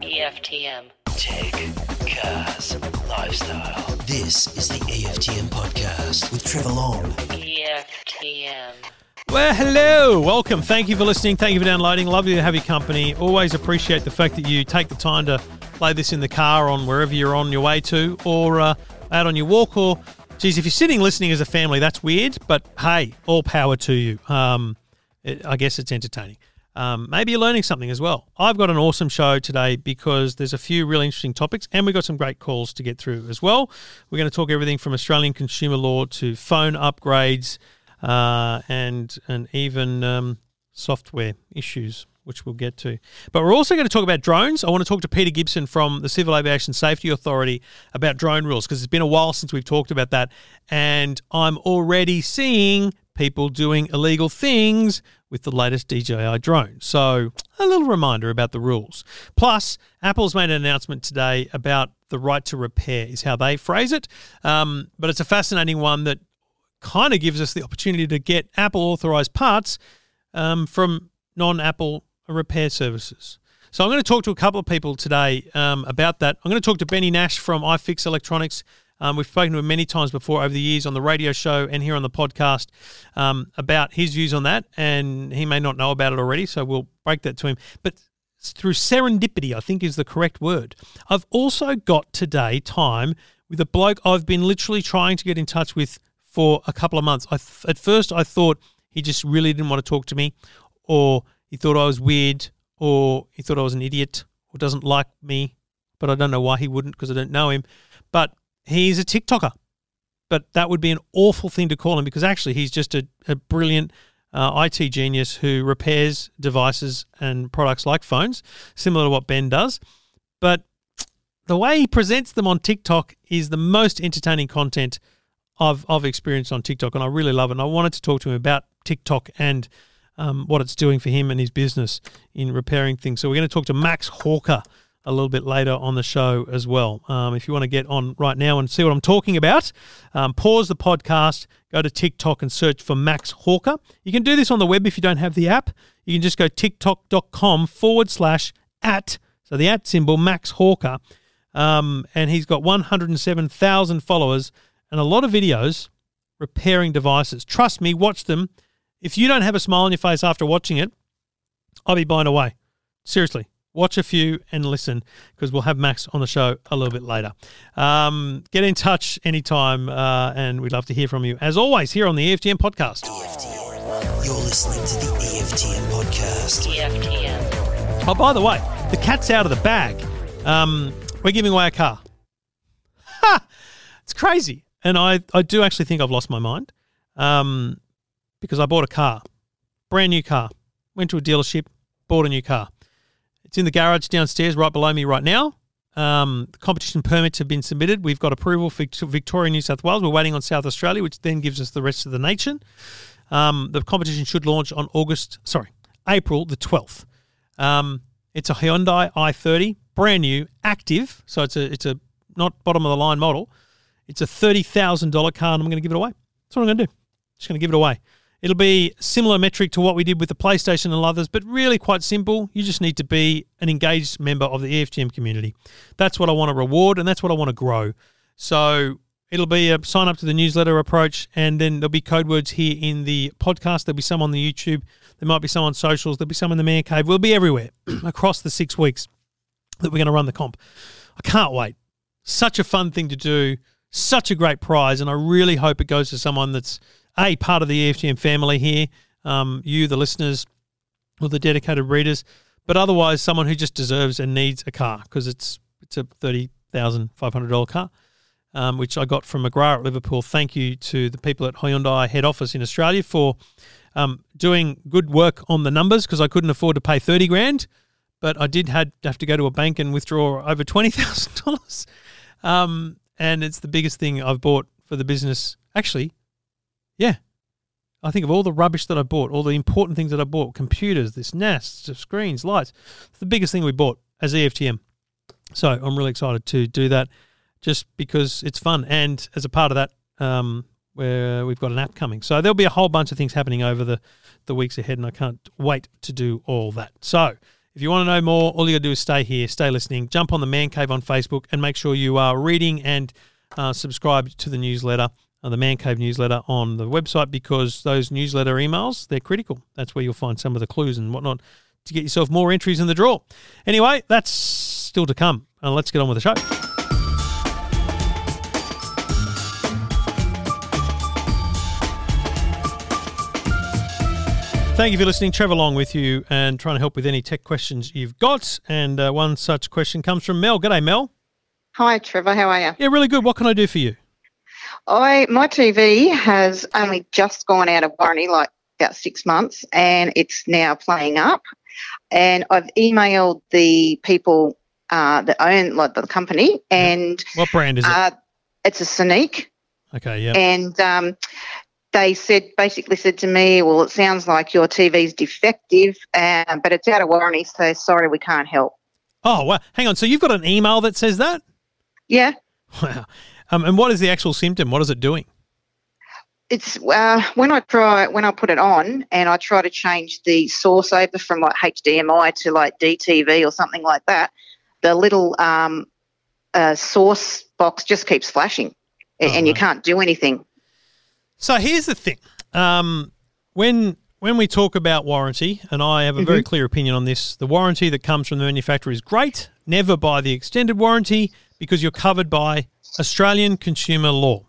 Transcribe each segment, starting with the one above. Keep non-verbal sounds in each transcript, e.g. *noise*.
EFTM. Tech, cars, lifestyle. This is the EFTM podcast with Trevor Long. EFTM. Well, hello, welcome. Thank you for listening. Thank you for downloading. Lovely to have your company. Always appreciate the fact that you take the time to play this in the car on wherever you're on your way to, or uh, out on your walk, or geez, if you're sitting listening as a family, that's weird. But hey, all power to you. Um, it, I guess it's entertaining. Um, maybe you're learning something as well. I've got an awesome show today because there's a few really interesting topics, and we've got some great calls to get through as well. We're going to talk everything from Australian consumer law to phone upgrades uh, and and even um, software issues, which we'll get to. But we're also going to talk about drones. I want to talk to Peter Gibson from the Civil Aviation Safety Authority about drone rules because it's been a while since we've talked about that, and I'm already seeing people doing illegal things with the latest DJI drone. So, a little reminder about the rules. Plus, Apple's made an announcement today about the right to repair, is how they phrase it. Um, but it's a fascinating one that kind of gives us the opportunity to get Apple authorized parts um, from non Apple repair services. So, I'm going to talk to a couple of people today um, about that. I'm going to talk to Benny Nash from iFix Electronics. Um, we've spoken to him many times before over the years on the radio show and here on the podcast um, about his views on that, and he may not know about it already, so we'll break that to him. But through serendipity, I think is the correct word. I've also got today time with a bloke I've been literally trying to get in touch with for a couple of months. I th- at first I thought he just really didn't want to talk to me, or he thought I was weird, or he thought I was an idiot, or doesn't like me. But I don't know why he wouldn't because I don't know him. But he's a TikToker. But that would be an awful thing to call him because actually he's just a, a brilliant uh, IT genius who repairs devices and products like phones, similar to what Ben does. But the way he presents them on TikTok is the most entertaining content I've, I've experienced on TikTok, and I really love it. And I wanted to talk to him about TikTok and um, what it's doing for him and his business in repairing things. So we're going to talk to Max Hawker a little bit later on the show as well. Um, if you want to get on right now and see what I'm talking about, um, pause the podcast, go to TikTok and search for Max Hawker. You can do this on the web if you don't have the app. You can just go tiktok.com forward slash at, so the at symbol, Max Hawker. Um, and he's got 107,000 followers and a lot of videos repairing devices. Trust me, watch them. If you don't have a smile on your face after watching it, I'll be blown away. Seriously watch a few and listen because we'll have Max on the show a little bit later. Um, get in touch anytime, uh, and we'd love to hear from you. As always, here on the EFTM podcast. EFTM. You're listening to the EFTM podcast. EFTM. Oh, by the way, the cat's out of the bag. Um, we're giving away a car. Ha! It's crazy. And I, I do actually think I've lost my mind um, because I bought a car, brand new car. Went to a dealership, bought a new car. It's in the garage downstairs, right below me right now. Um, the competition permits have been submitted. We've got approval for Victoria, New South Wales. We're waiting on South Australia, which then gives us the rest of the nation. Um, the competition should launch on August, sorry, April the 12th. Um, it's a Hyundai i30, brand new, active. So it's a it's a not bottom of the line model. It's a thirty thousand dollar car, and I'm going to give it away. That's what I'm going to do. Just going to give it away. It'll be similar metric to what we did with the PlayStation and others, but really quite simple. You just need to be an engaged member of the EFTM community. That's what I want to reward, and that's what I want to grow. So it'll be a sign up to the newsletter approach, and then there'll be code words here in the podcast. There'll be some on the YouTube. There might be some on socials. There'll be some in the man cave. We'll be everywhere *clears throat* across the six weeks that we're going to run the comp. I can't wait. Such a fun thing to do. Such a great prize, and I really hope it goes to someone that's a part of the EFTM family here, um, you, the listeners, or the dedicated readers, but otherwise someone who just deserves and needs a car because it's it's a thirty thousand five hundred dollar car, um, which I got from McGrath at Liverpool. Thank you to the people at Hyundai head office in Australia for um, doing good work on the numbers because I couldn't afford to pay thirty grand, but I did had have to go to a bank and withdraw over twenty thousand um, dollars, and it's the biggest thing I've bought for the business. Actually, yeah. I think of all the rubbish that I bought, all the important things that I bought, computers, this NAS, screens, lights. It's the biggest thing we bought as EFTM. So I'm really excited to do that just because it's fun. And as a part of that, um, where we've got an app coming. So there'll be a whole bunch of things happening over the, the weeks ahead, and I can't wait to do all that. So if you want to know more, all you got to do is stay here, stay listening, jump on the Man Cave on Facebook, and make sure you are reading and uh, subscribe to the newsletter, the Man Cave newsletter on the website, because those newsletter emails, they're critical. That's where you'll find some of the clues and whatnot to get yourself more entries in the draw. Anyway, that's still to come. Uh, let's get on with the show. Thank you for listening. Trevor Long with you and trying to help with any tech questions you've got. And uh, one such question comes from Mel. G'day, Mel. Hi, Trevor. How are you? Yeah, really good. What can I do for you? I my TV has only just gone out of warranty, like about six months, and it's now playing up. And I've emailed the people uh, that own like the company, and What brand is it? uh, it's a Soniq, okay, yeah. and um, they said basically said to me, "Well, it sounds like your TV's defective, uh, but it's out of warranty, so sorry, we can't help." Oh, well, hang on. So you've got an email that says that? Yeah, Wow. Um, and what is the actual symptom? What is it doing? it's uh, when I try when I put it on and I try to change the source over from like HDMI to like DTV or something like that, the little um, uh, source box just keeps flashing, a- Oh, and you right. can't do anything. So here's the thing. Um, when when we talk about warranty, and I have a very clear opinion on this, the warranty that comes from the manufacturer is great. Never buy the extended warranty because you're covered by Australian consumer law.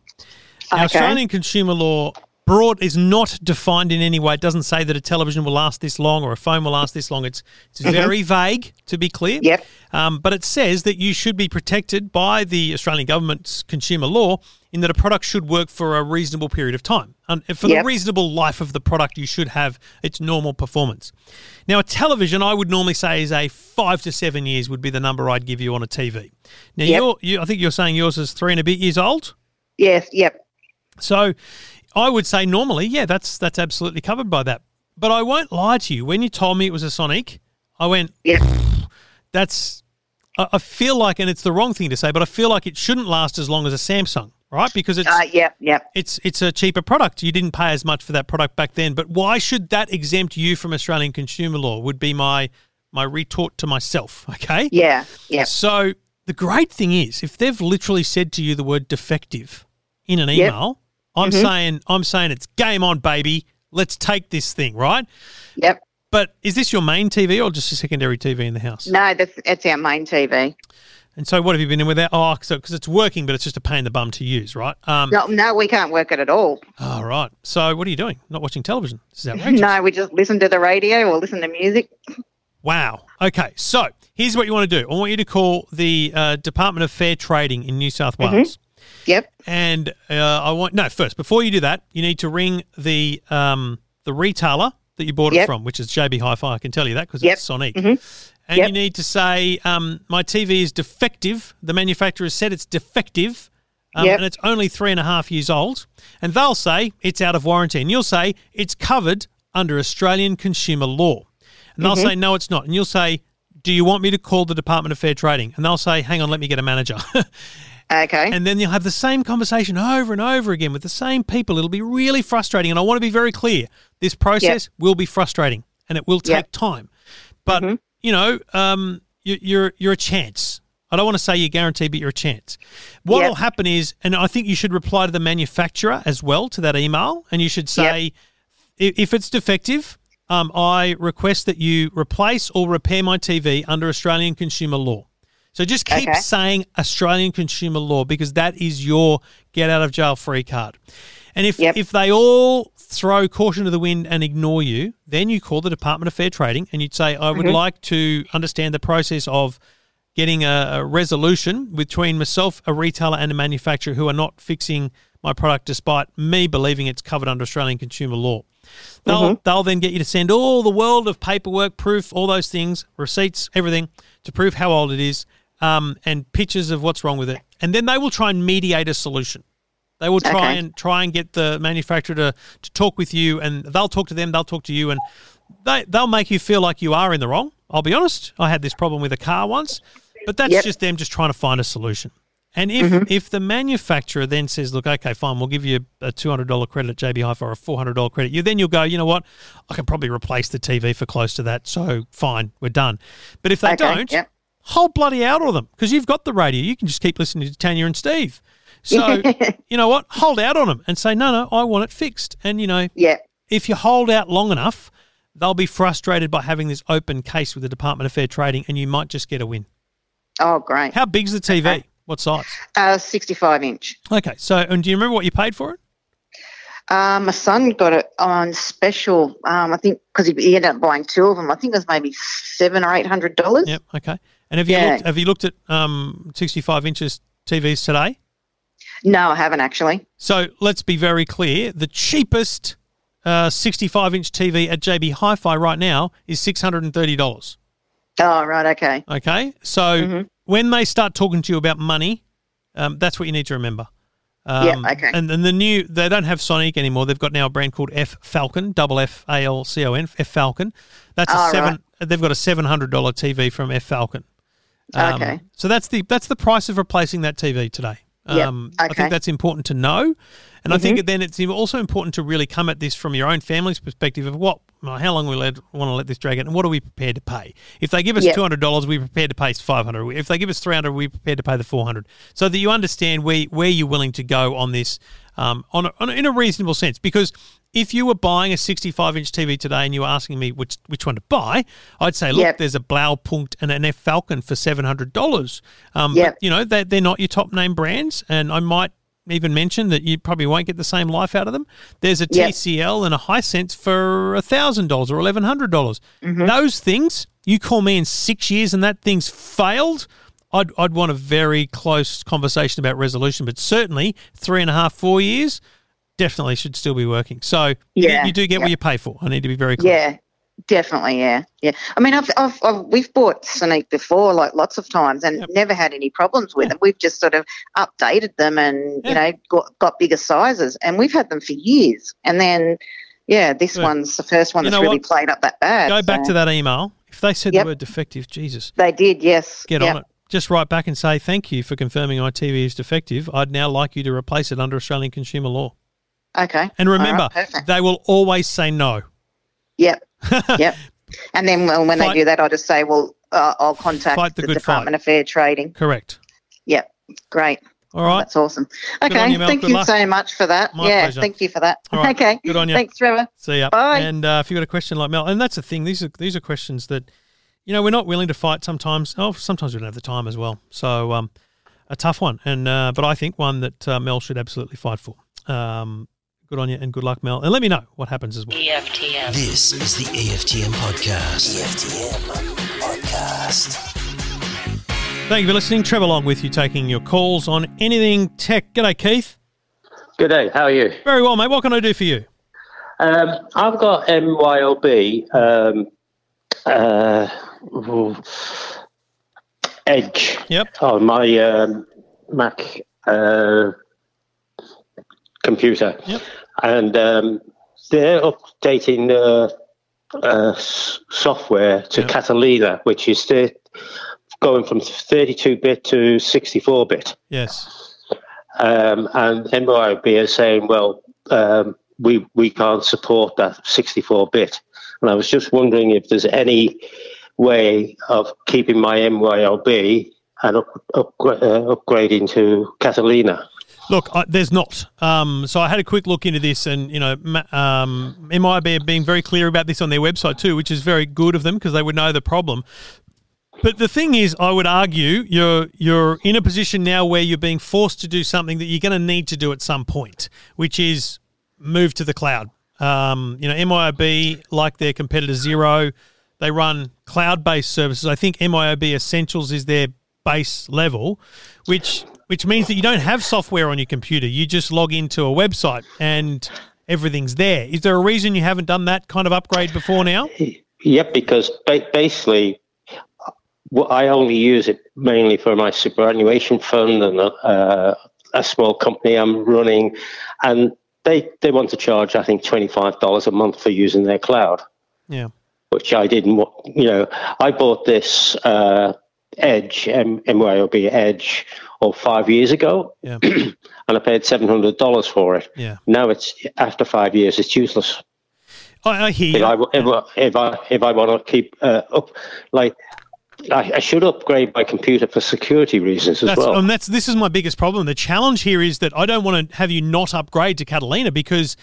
Now, Okay. Australian consumer law broad is not defined in any way. It doesn't say that a television will last this long or a phone will last this long. It's it's very vague, to be clear. Yep. Um, but it says that you should be protected by the Australian government's consumer law in that a product should work for a reasonable period of time. And for the reasonable life of the product, you should have its normal performance. Now, a television, I would normally say, is a five to seven years would be the number I'd give you on a TV. Now, Yep. you're, you, I think you're saying yours is three and a bit years old. Yes. Yep. So I would say normally, yeah, that's that's absolutely covered by that. But I won't lie to you. When you told me it was a Soniq, I went, Yep. that's I, feel like, and it's the wrong thing to say, but I feel like it shouldn't last as long as a Samsung, right? Because it's Uh, yep. Yep. it's it's a cheaper product. You didn't pay as much for that product back then. But why should that exempt you from Australian consumer law? Would be my my retort to myself. *laughs* Okay. Yeah. Yep. So the great thing is, if they've literally said to you the word defective in an Yep. email, I'm saying I'm saying it's game on, baby. Let's take this thing, right? Yep. But is this your main TV or just a secondary TV in the house? No, that's that's our main TV. And so, what have you been in with that? Oh, because it's working, but it's just a pain in the bum to use, right? Um, No, no, we can't work it at all. oh, right. So, what are you doing? Not watching television? This is outrageous. No, we just listen to the radio or listen to music. Wow. Okay. So, here's what you want to do. I want you to call the uh, Department of Fair Trading in New South Wales. Yep. And uh, I want no first before you do that, you need to ring the um, the retailer that you bought it from, which is JB Hi-Fi. I can tell you that because Yep. it's Soniq. Mhm. And Yep. you need to say, um, "My TV is defective. The manufacturer has said it's defective, um, Yep. and it's only three and a half years old." And they'll say it's out of warranty, and you'll say it's covered under Australian consumer law. And they'll say, "No, it's not." And you'll say, "Do you want me to call the Department of Fair Trading?" And they'll say, "Hang on, let me get a manager." *laughs* Okay. and then you'll have the same conversation over and over again with the same people. It'll be really frustrating. And I want to be very clear this process will be frustrating and it will take Yep. time. But, you know, um, you, you're, you're a chance. I don't want to say you're guaranteed, but you're a chance. What Yep. will happen is, and I think you should reply to the manufacturer as well to that email, and you should say, if it's defective, um, I request that you replace or repair my TV under Australian consumer law. So just keep Okay. saying Australian consumer law because that is your get out of jail free card. And if Yep. if they all throw caution to the wind and ignore you, then you call the Department of Fair Trading and you'd say, I would Mm-hmm. like to understand the process of getting a, a resolution between myself, a retailer, and a manufacturer who are not fixing my product despite me believing it's covered under Australian consumer law. They'll, Mm-hmm. they'll then get you to send all the world of paperwork, proof, all those things, receipts, everything to prove how old it is, um, and pictures of what's wrong with it. And then they will try and mediate a solution. They will try Okay. and try and get the manufacturer to, to talk with you, and they'll talk to them. They'll talk to you, and they they'll make you feel like you are in the wrong. I'll be honest. I had this problem with a car once, but that's Yep. just them just trying to find a solution. And if if the manufacturer then says, "Look, okay, fine, we'll give you a two hundred dollar credit at JB Hi-Fi or a four hundred dollar credit," you then you'll go, "You know what? I can probably replace the TV for close to that, so fine, we're done." But if they Okay, don't, yep. Hold bloody out of them because you've got the radio. You can just keep listening to Tanya and Steve. So *laughs* you know what? Hold out on them and say, "No, no, I want it fixed." And you know, Yeah. if you hold out long enough, they'll be frustrated by having this open case with the Department of Fair Trading, and you might just get a win. Oh, great. How big's the TV? Okay. What size? Uh, 65 inch. Okay, so and do you remember what you paid for it? Um, my son got it on special. Um, I think because he, he ended up buying two of them. I think it was maybe seven or eight hundred dollars. Yep. Okay. And have you Yeah. looked, have you looked at um, 65 inches TVs today? No, I haven't actually. So let's be very clear: the cheapest uh, 65 inch TV at JB Hi-Fi right now is six hundred and thirty dollars. Oh, right. Okay. Okay, so Mm-hmm. when they start talking to you about money, um, that's what you need to remember. Um, Yeah, okay. And then the new, they don't have Soniq anymore. They've got now a brand called F Falcon, double F A L C O N, F Falcon. That's a Oh, seven. They've got a seven hundred dollar TV from F Falcon. Um, Okay. So that's the that's the price of replacing that TV today. Yep, Um, I think that's important to know, and I think then it's also important to really come at this from your own family's perspective of what, how long we let, want to let this drag out, and what are we prepared to pay? If they give us Yep. two hundred dollars, we're prepared to pay five hundred. If they give us three hundred, we're prepared to pay the four hundred, so that you understand where where you're willing to go on this, um, on, a, on a, in a reasonable sense, because. If you were buying a 65 inch TV today and you were asking me which which one to buy, I'd say, look, Yep. there's a Blaupunkt and an F Falcon for seven hundred dollars. Um, Yep. but, you know, they, they're not your top name brands, and I might even mention that you probably won't get the same life out of them. There's a Yep. TCL and a Hisense for thousand dollars or eleven hundred dollars. Mm-hmm. Those things, you call me in six years and that thing's failed. I'd, I'd want a very close conversation about resolution, but certainly three and a half, four years, definitely should still be working. So you- Yeah, you, do get what you pay for. I need to be very clear. Yeah. Definitely, yeah, yeah. I mean, I've, I've, I've we've bought Soniq before, like lots of times, and Yep. never had any problems with them. We've just sort of updated them, and Yeah. you know, got got bigger sizes, and we've had them for years. And then, yeah, this Yeah. one's the first one You that's really what? played up that bad. Go back to that email. If they said Yep. the word defective, Jesus, They did, yes. get Yep. on it. Just write back and say, thank you for confirming my TV is defective. I'd now like you to replace it under Australian consumer law. Okay. And remember, perfect. they will always say no. Yep. *laughs* yep. And then when, when Fight- they do that, I'll just say, well, uh, I'll contact the the, good Department fight. of Fair Trading. Correct. Yep. Great. All right. That's awesome. Okay. you, Thank Good you luck. so much for that. My yeah. pleasure. Thank you for that. Right. *laughs* Okay. Good on you. Thanks, Trevor. See ya. Bye. And uh, if you've got a question like Mel, and that's the thing, these are these are questions that, you know, we're not willing to fight sometimes. Oh, sometimes we don't have the time as well. So um, a tough one, and uh, but I think one that uh, Mel should absolutely fight for. Um, good on you, and good luck, Mel. And let me know what happens as well. EFTM. This is the EFTM podcast. EFTM podcast. Thank you for listening. Trevor Long with you, taking your calls on anything tech. G'day, Keith. Good day. How are you? Very well, mate. What can I do for you? Um, I've got MYOB um, uh, Edge Yep. on my um, Mac uh, computer, Yep. And um, they're updating uh, uh, software to Yep. Catalina, which is the, going from 32-bit to 64-bit. Yes. um, and MYOB is saying, well, um, we we can't support that 64 bit. And I was just wondering if there's any way of keeping my MYOB and up, up, uh, upgrading to Catalina. Look, I, there's not. Um, so I had a quick look into this, and you know, um, MYOB are being very clear about this on their website too, which is very good of them because they would know the problem. But the thing is, I would argue you're you're in a position now where you're being forced to do something that you're going to need to do at some point, which is move to the cloud. Um, you know, MYOB like their competitor Xero, they run cloud-based services. I think MYOB Essentials is their base level, which which means that you don't have software on your computer. You just log into a website and everything's there. Is there a reason you haven't done that kind of upgrade before now? Yep, because ba- basically, I only use it mainly for my superannuation fund and uh, a small company I'm running, and they they want to charge I think twenty five dollars a month for using their cloud, Yeah. which I didn't. You know, I bought this uh, Edge, M- MYOB Edge, or five years ago, Yeah. *clears throat* and I paid seven hundred dollars for it. Yeah. Now it's after five years, it's useless. I, I hear If you. I if I if I, if I want to keep uh, up, like I, I should upgrade my computer for security reasons as That's, well. and that's this is my biggest problem. The challenge here is that I don't want to have you not upgrade to Catalina because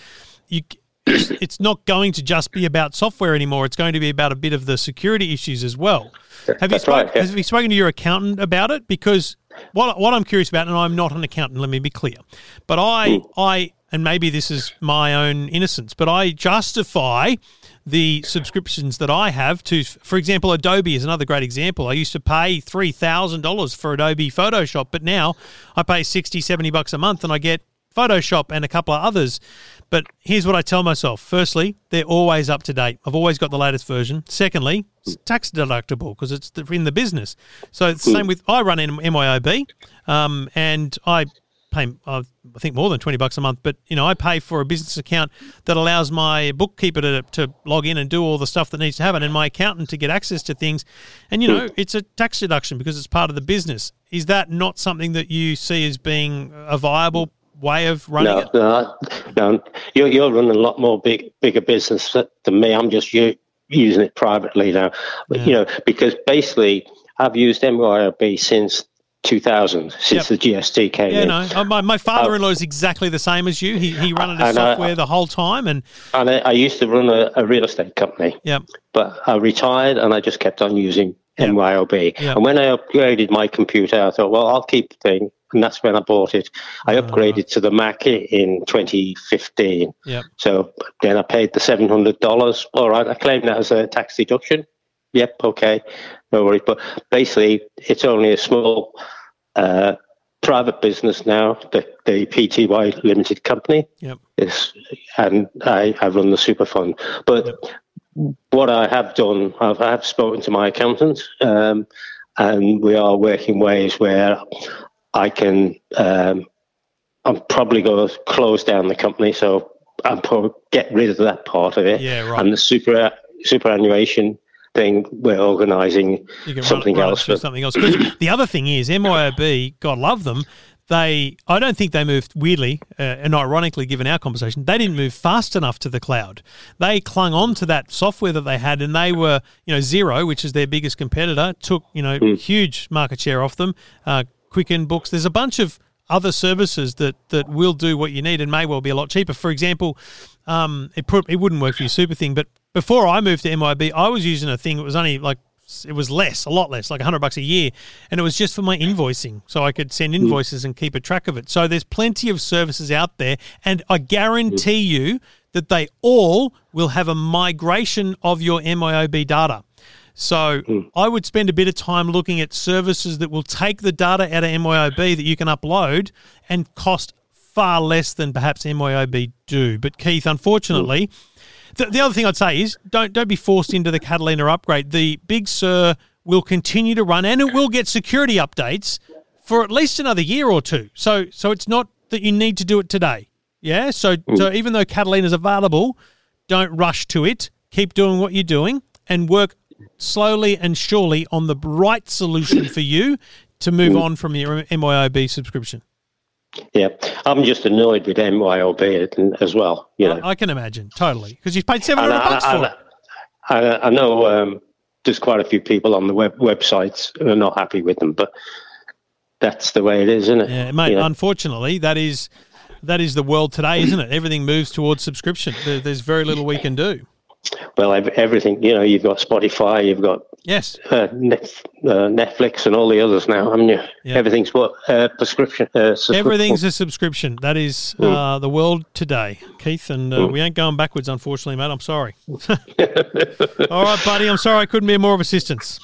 you it's, not going to just be about software anymore. It's going to be about a bit of the security issues as well. Have you spoke, right, yeah. have you spoken to your accountant about it? Because what what I'm curious about, and I'm not an accountant. Let me be clear, but I Hmm. I and maybe this is my own innocence, but I justify the subscriptions that I have to, for example, Adobe is another great example. I used to pay $3,000 for Adobe Photoshop, but now I pay 60, 70 bucks a month and I get Photoshop and a couple of others. But here's what I tell myself. Firstly, they're always up to date. I've always got the latest version. Secondly, it's tax deductible because it's in the business. So it's the same with, I run M- MYOB um, and I pay I think more than 20 bucks a month but you know I pay for a business account that allows my bookkeeper to, to log in and do all the stuff that needs to happen and my accountant to get access to things and you know it's a tax deduction because it's part of the business is that not something that you see as being a viable way of running no, it no, no. You're, you're running a lot more big, bigger business than me. I'm just u- using it privately now. But, You know, because basically I've used MYOB since 2000, since Yep. the GST came yeah in. no Uh, my, my father-in-law is exactly the same as you he, he ran it as And, uh, software the whole time and And I, I used to run a, a real estate company, yeah but I retired and I just kept on using Yeah. MYOB. Yeah. And when I upgraded my computer, I thought, well, I'll keep the thing. And that's when I bought it. I Uh. upgraded to the Mac in 2015. yeah So then I paid the seven hundred dollars. All right, I claim that as a tax deduction. Yep, okay, no worries. But basically, it's only a small uh, private business now. The, the PTY Limited Company Yep. is, and I, I run the super fund. But what I have done, I've, I have spoken to my accountant, um, and we are working ways where I can. Um, I'm probably going to close down the company, so I'm probably get rid of that part of it. Yeah, right. And the super superannuation thing, we're organising something run, else. through but- something else. the other thing is MYOB, God love them. They, I don't think they moved weirdly uh, and ironically, given our conversation, they didn't move fast enough to the cloud. They clung on to that software that they had, and they were, you know, Xero, which is their biggest competitor, took you know huge market share off them. Uh, Quicken Books, there's a bunch of other services that that will do what you need and may well be a lot cheaper. For example, um, it put, it wouldn't work for your super thing, but before I moved to MYOB, I was using a thing that was only like it was less, a lot less, like 100 bucks a year, and it was just for my invoicing, so I could send invoices and keep a track of it. So there's plenty of services out there, and I guarantee you that they all will have a migration of your MYOB data. So hmm. I would spend a bit of time looking at services that will take the data out of MYOB that you can upload and cost far less than perhaps MYOB do. But Keith, unfortunately, hmm. the, the other thing I'd say is don't don't be forced into the Catalina upgrade. The Big Sur will continue to run and it will get security updates for at least another year or two. So so it's not that you need to do it today. Yeah. So hmm. so even though Catalina is available, don't rush to it. Keep doing what you're doing and work slowly and surely on the right solution for you to move on from your MYOB subscription. Yeah, I'm just annoyed with MYOB as well. You know, I, I can imagine totally because you've paid seven hundred bucks for it. I, I, I know um, there's quite a few people on the web websites who are not happy with them, but that's the way it is, isn't it? Yeah, mate. You know? Unfortunately, that is that is the world today, isn't it? Everything moves towards subscription. There, there's very little we can do. Well, everything. You know, you've got Spotify, you've got Yes. uh, uh, Netflix, and all the others now, haven't you? Yeah. Everything's what uh, prescription. Uh, subscription. Everything's a subscription. That is uh, the world today, Keith, and uh, we ain't going backwards, unfortunately, mate. I'm sorry. *laughs* All right, buddy. I'm sorry I couldn't be more of assistance.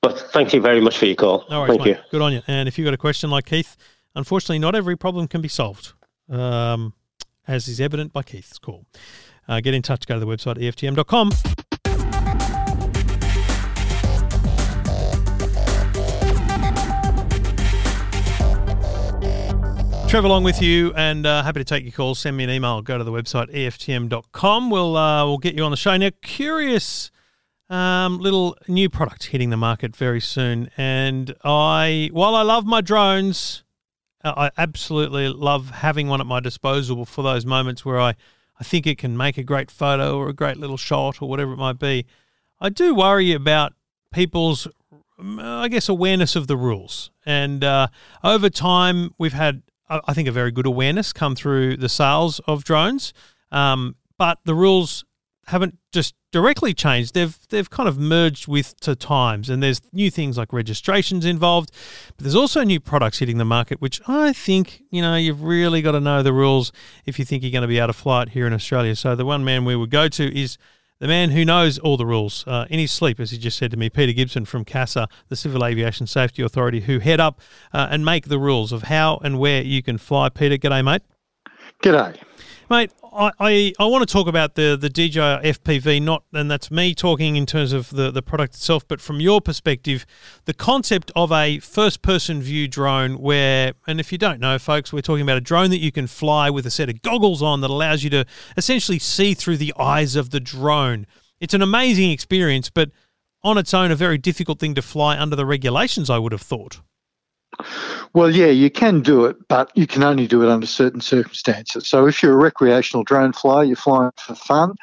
But thank you very much for your call. No worries, thank mate. you. Good on you. And if you've got a question like Keith, unfortunately, not every problem can be solved, um, as is evident by Keith's call. Uh, get in touch. Go to the website, EFTM.com. Trevor along with you and uh, happy to take your calls. Send me an email. Go to the website, EFTM.com. We'll, uh, we'll get you on the show. Now, curious um, little new product hitting the market very soon. And I, while I love my drones, I absolutely love having one at my disposal for those moments where I, I think it can make a great photo or a great little shot or whatever it might be. I do worry about people's, mm, I guess, awareness of the rules. And uh, over time, we've had, I I think, a very good awareness come through the sales of drones. Um, but the rules haven't just directly changed. They've they've kind of merged with to times, and there's new things like registrations involved, but there's also new products hitting the market, which I think you know you've really got to know the rules if you think you're going to be able to fly it here in Australia. So the one man we would go to is. The man who knows all the rules uh, in his sleep, as he just said to me, Peter Gibson from CASA, the Civil Aviation Safety Authority, who head up uh, and make the rules of how and where you can fly. Peter, g'day, mate. G'day. Mate, I, I, I want to talk about the, the DJI FPV, not and that's me talking in terms of the, the product itself, but from your perspective, the concept of a first person view drone where and if you don't know, folks, we're talking about a drone that you can fly with a set of goggles on that allows you to essentially see through the eyes of the drone. It's an amazing experience, but on its own a very difficult thing to fly under the regulations, I would have thought. Well, yeah, you can do it, but you can only do it under certain circumstances. So, if you're a recreational drone flyer, you're flying for fun,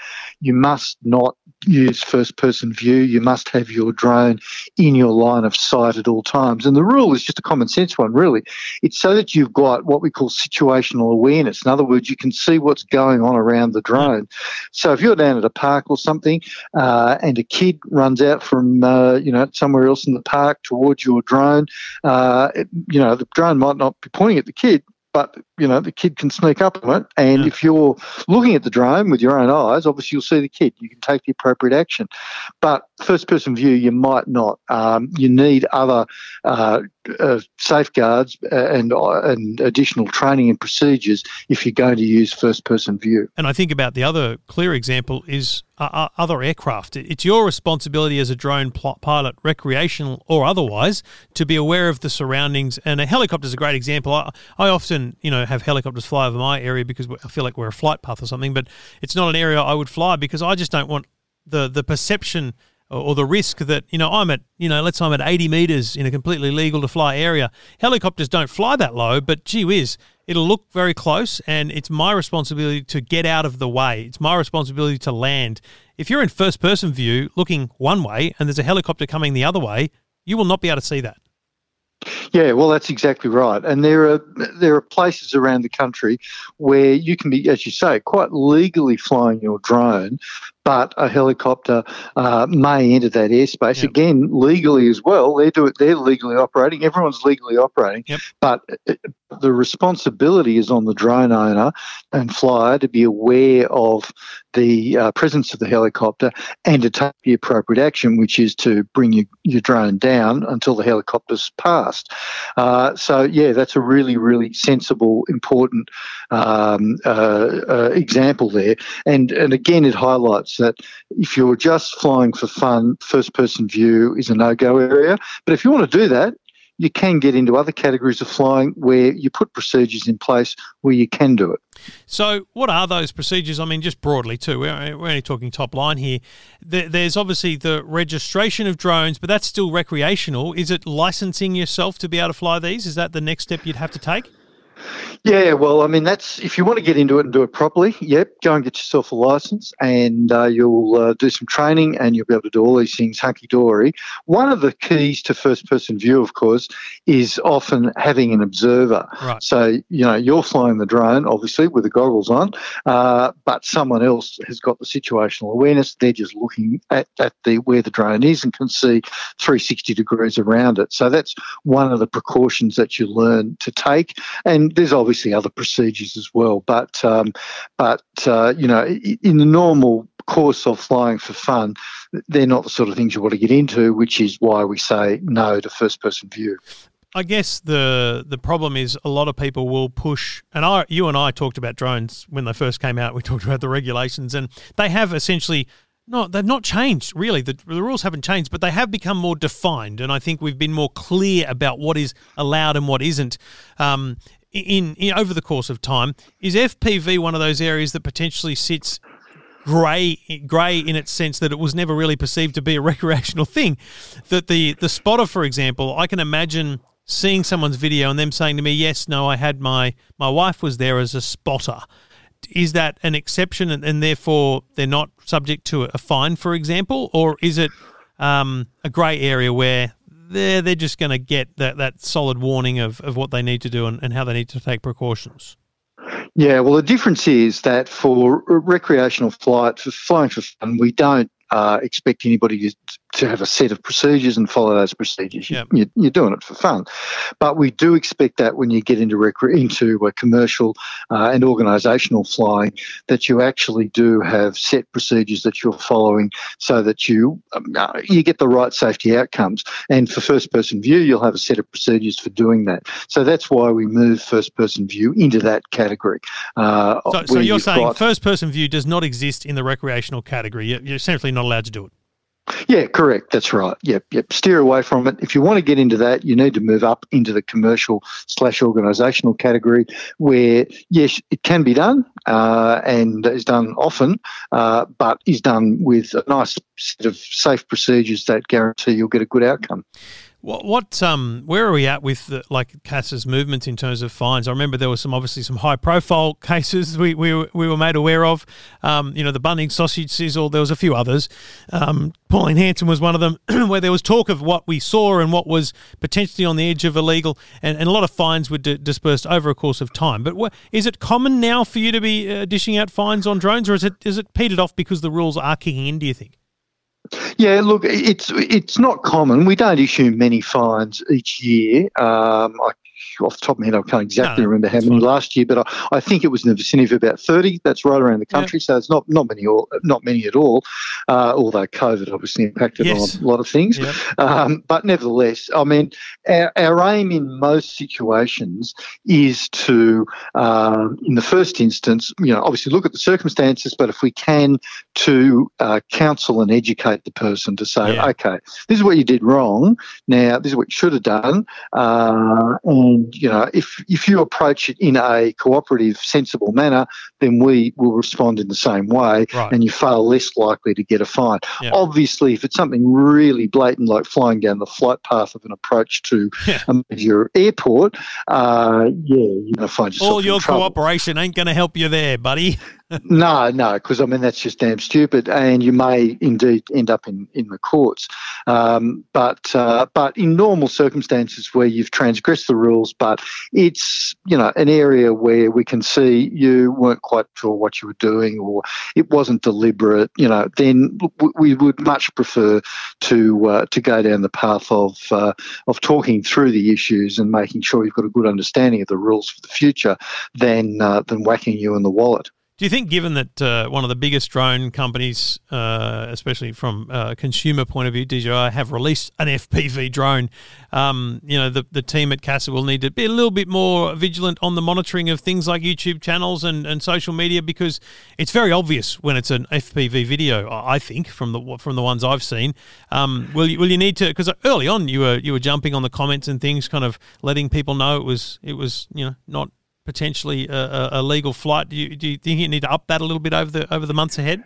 you must not use first person view. You must have your drone in your line of sight at all times. And the rule is just a common sense one, really. It's so that you've got what we call situational awareness. In other words, you can see what's going on around the drone. So, if you're down at a park or something uh, and a kid runs out from, uh, you know, somewhere else in the park towards your drone, uh, it, you know, the drone might not be pointing at the kid, but you know the kid can sneak up on it. And Yeah. if you're looking at the drone with your own eyes, obviously you'll see the kid. You can take the appropriate action. But first-person view, you might not. Um, you need other uh, uh, safeguards uh, and uh, and additional training and procedures if you're going to use first-person view. And I think about the other clear example is uh, uh, other aircraft. It's your responsibility as a drone pilot, recreational or otherwise, to be aware of the surroundings. And a helicopter is a great example. I, I often, you know, have helicopters fly over my area because I feel like we're a flight path or something. But it's not an area I would fly because I just don't want the the perception or, or the risk that you know I'm at you know let's say I'm at 80 meters in a completely legal to fly area. Helicopters don't fly that low, but gee whiz, it'll look very close, and it's my responsibility to get out of the way. It's my responsibility to land. If you're in first person view looking one way and there's a helicopter coming the other way, you will not be able to see that. Yeah, well, that's exactly right. And there are there are places around the country where you can be, as you say, quite legally flying your drone, but a helicopter uh, may enter that airspace Yep. again legally as well. They do it. They're legally operating. Everyone's legally operating, Yep. but uh, the responsibility is on the drone owner and flyer to be aware of the uh, presence of the helicopter and to take the appropriate action, which is to bring your, your drone down until the helicopter's passed. Uh, so, yeah, that's a really, really sensible, important um, uh, uh, example there. And, and again, it highlights that if you're just flying for fun, first person view is a no go area. But if you want to do that, you can get into other categories of flying where you put procedures in place where you can do it. So, what are those procedures? I mean, just broadly too. We're, only talking top line here. There, there's obviously the registration of drones, but that's still recreational. Is it licensing yourself to be able to fly these? Is that the next step you'd have to take? Yeah, well, I mean, that's if you want to get into it and do it properly, yep, go and get yourself a license and uh, you'll uh, do some training and you'll be able to do all these things hunky dory. One of the keys to first person view, of course, is often having an observer. Right. So, you know, you're flying the drone, obviously, with the goggles on, uh, but someone else has got the situational awareness. They're just looking at, at the where the drone is and can see 360 degrees around it. So that's one of the precautions that you learn to take. And there's obviously other procedures as well, but um, but uh, you know, in the normal course of flying for fun, they're not the sort of things you want to get into, which is why we say no to first person view. I guess the the problem is a lot of people will push, and I, you and I talked about drones when they first came out. We talked about the regulations, and they have essentially not they've not changed really. The, the rules haven't changed, but they have become more defined, and I think we've been more clear about what is allowed and what isn't. Um, in, in over the course of time, is FPV one of those areas that potentially sits grey grey in its sense that it was never really perceived to be a *laughs* recreational thing. That the the spotter, for example, I can imagine seeing someone's video and them saying to me, "Yes, no, I had my my wife was there as a spotter." Is that an exception, and, and therefore they're not subject to a fine, for example, or is it um, a grey area where they're they're just going to get that, that solid warning of, of what they need to do and, and how they need to take precautions? Yeah, well, the difference is that for recreational flight, for flying for fun, we don't uh, expect anybody to, to have a set of procedures and follow those procedures. Yep. You, are doing it for fun, but we do expect that when you get into rec- into a commercial uh, and organisational flying, that you actually do have set procedures that you're following, so that you um, uh, you get the right safety outcomes. And for first person view, you'll have a set of procedures for doing that. So that's why we move first person view into that category. Uh, so, so you're saying first person view does not exist in the recreational category. You're, you're essentially not allowed to do it. Yeah, correct. That's right. Yep, yep. Steer away from it. If you want to get into that, you need to move up into the commercial slash organisational category, where yes, it can be done uh, and is done often, uh, but is done with a nice set of safe procedures that guarantee you'll get a good outcome. What, what um, where are we at with the, like CASA's movement in terms of fines? I remember there were some obviously some high profile *laughs* cases we, we, we were made aware of. Um, you know, the Bunnings sausage sizzle. There was a few others. Um, Pauline Hanson was one of them, *clears throat* where there was talk of what we saw and what was potentially on the edge of illegal, and, and a lot of fines were d- dispersed over a course of time. But wh- is it common now for you to be uh, dishing out fines on drones, or is it is it petered off because the rules are kicking in? Do you think? Yeah, look, it's it's not common. We don't issue many fines each year. Um, I off the top of my head, I can't exactly no, remember how many fine. last year, but I, I, think it was in the vicinity of about 30. That's right around the country, yeah. so it's not not many all, not many at all. Uh, although COVID obviously impacted yes. on a lot of things, yeah. um, but nevertheless, I mean, our, our, aim in most situations is to, um, in the first instance, you know, obviously look at the circumstances, but if we can, to uh, counsel and educate the person to say, yeah. okay, this is what you did wrong. Now, this is what you should have done, uh, and you know, if if you approach it in a cooperative, sensible manner, then we will respond in the same way, right. and you far less likely to get a fine. Yeah. Obviously, if it's something really blatant, like flying down the flight path of an approach to yeah. a major airport, uh, yeah, you're going to find yourself. All your trouble. cooperation ain't going to help you there, buddy. *laughs* no, no, because I mean that's just damn stupid, and you may indeed end up in, in the courts. Um, but uh, but in normal circumstances where you've transgressed the rules, but it's you know an area where we can see you weren't quite sure what you were doing, or it wasn't deliberate, you know, then we would much prefer to uh, to go down the path of uh, of talking through the issues and making sure you've got a good understanding of the rules for the future, than uh, than whacking you in the wallet. Do you think, given that uh, one of the biggest drone companies, uh, especially from a consumer point of view, DJI, have released an FPV drone, um, you know, the, the team at CASA will need to be a little bit more vigilant on the monitoring of things like YouTube channels and, and social media because it's very obvious when it's an FPV video. I think from the from the ones I've seen. Um, will you will you need to because early on you were you were jumping on the comments and things, kind of letting people know it was it was you know not potentially a, a, legal flight. Do you, do you think you need to up that a little bit over the over the months ahead?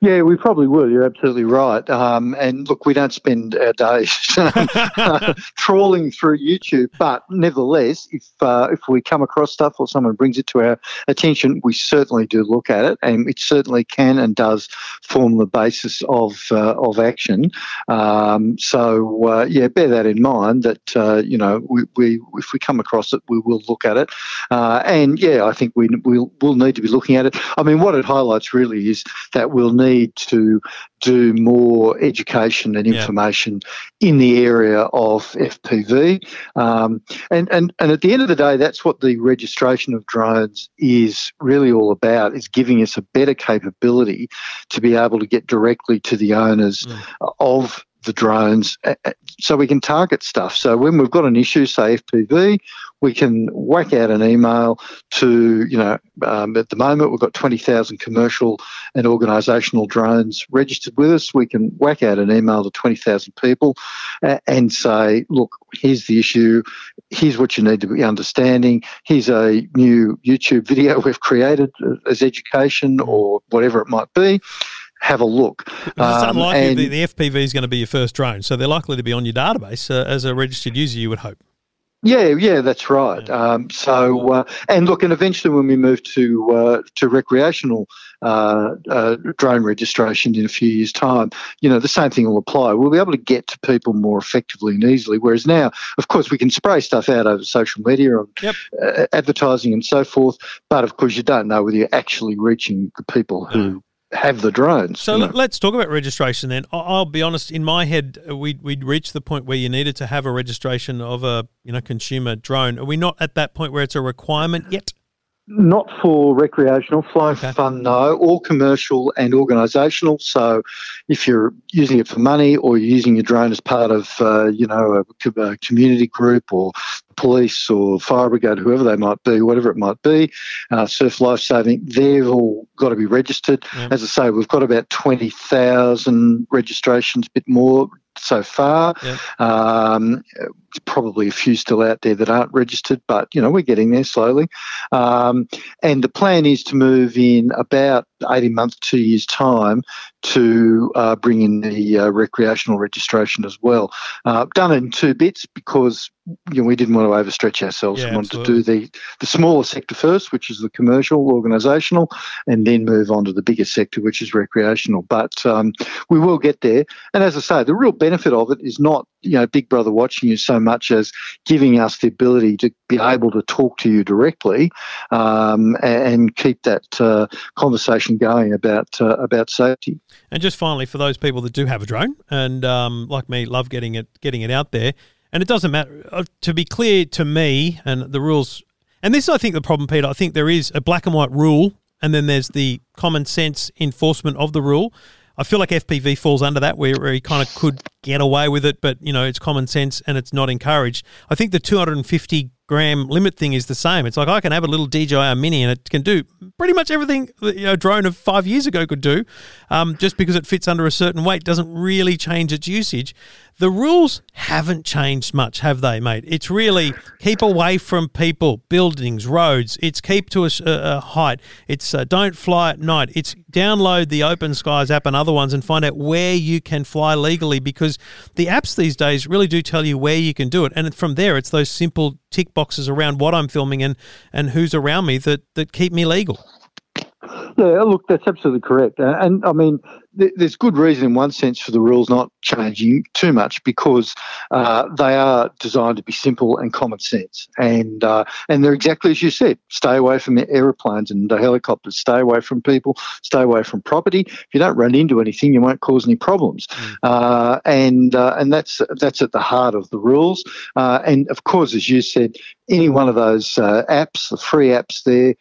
Yeah, we probably will. You're absolutely right. Um, and look, we don't spend our days *laughs* trawling through YouTube, but nevertheless, if uh, if we come across stuff or someone brings it to our attention, we certainly do look at it, and it certainly can and does form the basis of uh, of action. Um, so uh, yeah, bear that in mind. That uh, you know, we, we if we come across it, we will look at it. Uh, and yeah, I think we will we'll need to be looking at it. I mean, what it highlights really is that we'll need need to do more education and information yeah. in the area of FPV. Um, and, and, and at the end of the day, that's what the registration of drones is really all about, is giving us a better capability to be able to get directly to the owners mm. of the drones so we can target stuff. So when we've got an issue, say FPV, we can whack out an email to, you know, um, at the moment we've got 20,000 commercial and organisational drones registered with us. We can whack out an email to 20,000 people and say, look, here's the issue. Here's what you need to be understanding. Here's a new YouTube video we've created as education or whatever it might be have a look. It's um, unlikely the, the, FPV is going to be your first drone, so they're likely to be on your database uh, as a registered user, you would hope. Yeah, yeah, that's right. Um, so, uh, and look, and eventually when we move to uh, to recreational uh, uh, drone registration in a few years' time, you know, the same thing will apply. We'll be able to get to people more effectively and easily. Whereas now, of course, we can spray stuff out over social media and yep. Uh, advertising and so forth, but of course, you don't know whether you're actually reaching the people who have the drones. So you know. let's talk about registration then. I'll be honest. In my head, uh, we we'd reached the point where you needed to have a registration of a you know consumer drone. Are we not at that point where it's a requirement yet? Not for recreational, fly okay. fun, no. All commercial and organisational. So, if you're using it for money or you're using your drone as part of, uh, you know, a, a, community group or police or fire brigade, whoever they might be, whatever it might be, uh, surf lifesaving, they've all got to be registered. Yeah. As I say, we've got about 20,000 registrations, a bit more so far. Yeah. Um, probably a few still out there that aren't registered, but you know we're getting there slowly. Um, and the plan is to move in about 18 months, two years time to uh, bring in the uh, recreational registration as well. Uh, done in two bits because you know, we didn't want to overstretch ourselves. Yeah, we wanted absolutely. to do the, the smaller sector first, which is the commercial, organisational, and then move on to the bigger sector, which is recreational. But um, we will get there. And as I say, the real benefit of it is not you know Big Brother watching you so much as giving us the ability to be able to talk to you directly um, and keep that uh, conversation going about uh, about safety. And just finally, for those people that do have a drone and um, like me, love getting it getting it out there, and it doesn't matter. Uh, to be clear to me, and the rules, and this I think the problem, Peter. I think there is a black and white rule, and then there's the common sense enforcement of the rule. I feel like FPV falls under that, where, where he kind of could get away with it, but you know it's common sense and it's not encouraged. I think the 250 gram limit thing is the same. It's like I can have a little DJI Mini and it can do pretty much everything a drone of five years ago could do. Um, just because it fits under a certain weight doesn't really change its usage. The rules haven't changed much, have they, mate? It's really keep away from people, buildings, roads. It's keep to a, a height. It's uh, don't fly at night. It's download the Open Skies app and other ones and find out where you can fly legally because the apps these days really do tell you where you can do it. And from there, it's those simple tick boxes around what I'm filming and, and who's around me that, that keep me legal. Yeah, look, that's absolutely correct. And I mean, there's good reason in one sense for the rules not changing too much because uh, they are designed to be simple and common sense, and uh, and they're exactly as you said. Stay away from aeroplanes and the helicopters. Stay away from people. Stay away from property. If you don't run into anything, you won't cause any problems. Mm. Uh, and uh, and that's that's at the heart of the rules. Uh, and of course, as you said, any one of those uh, apps, the free apps there,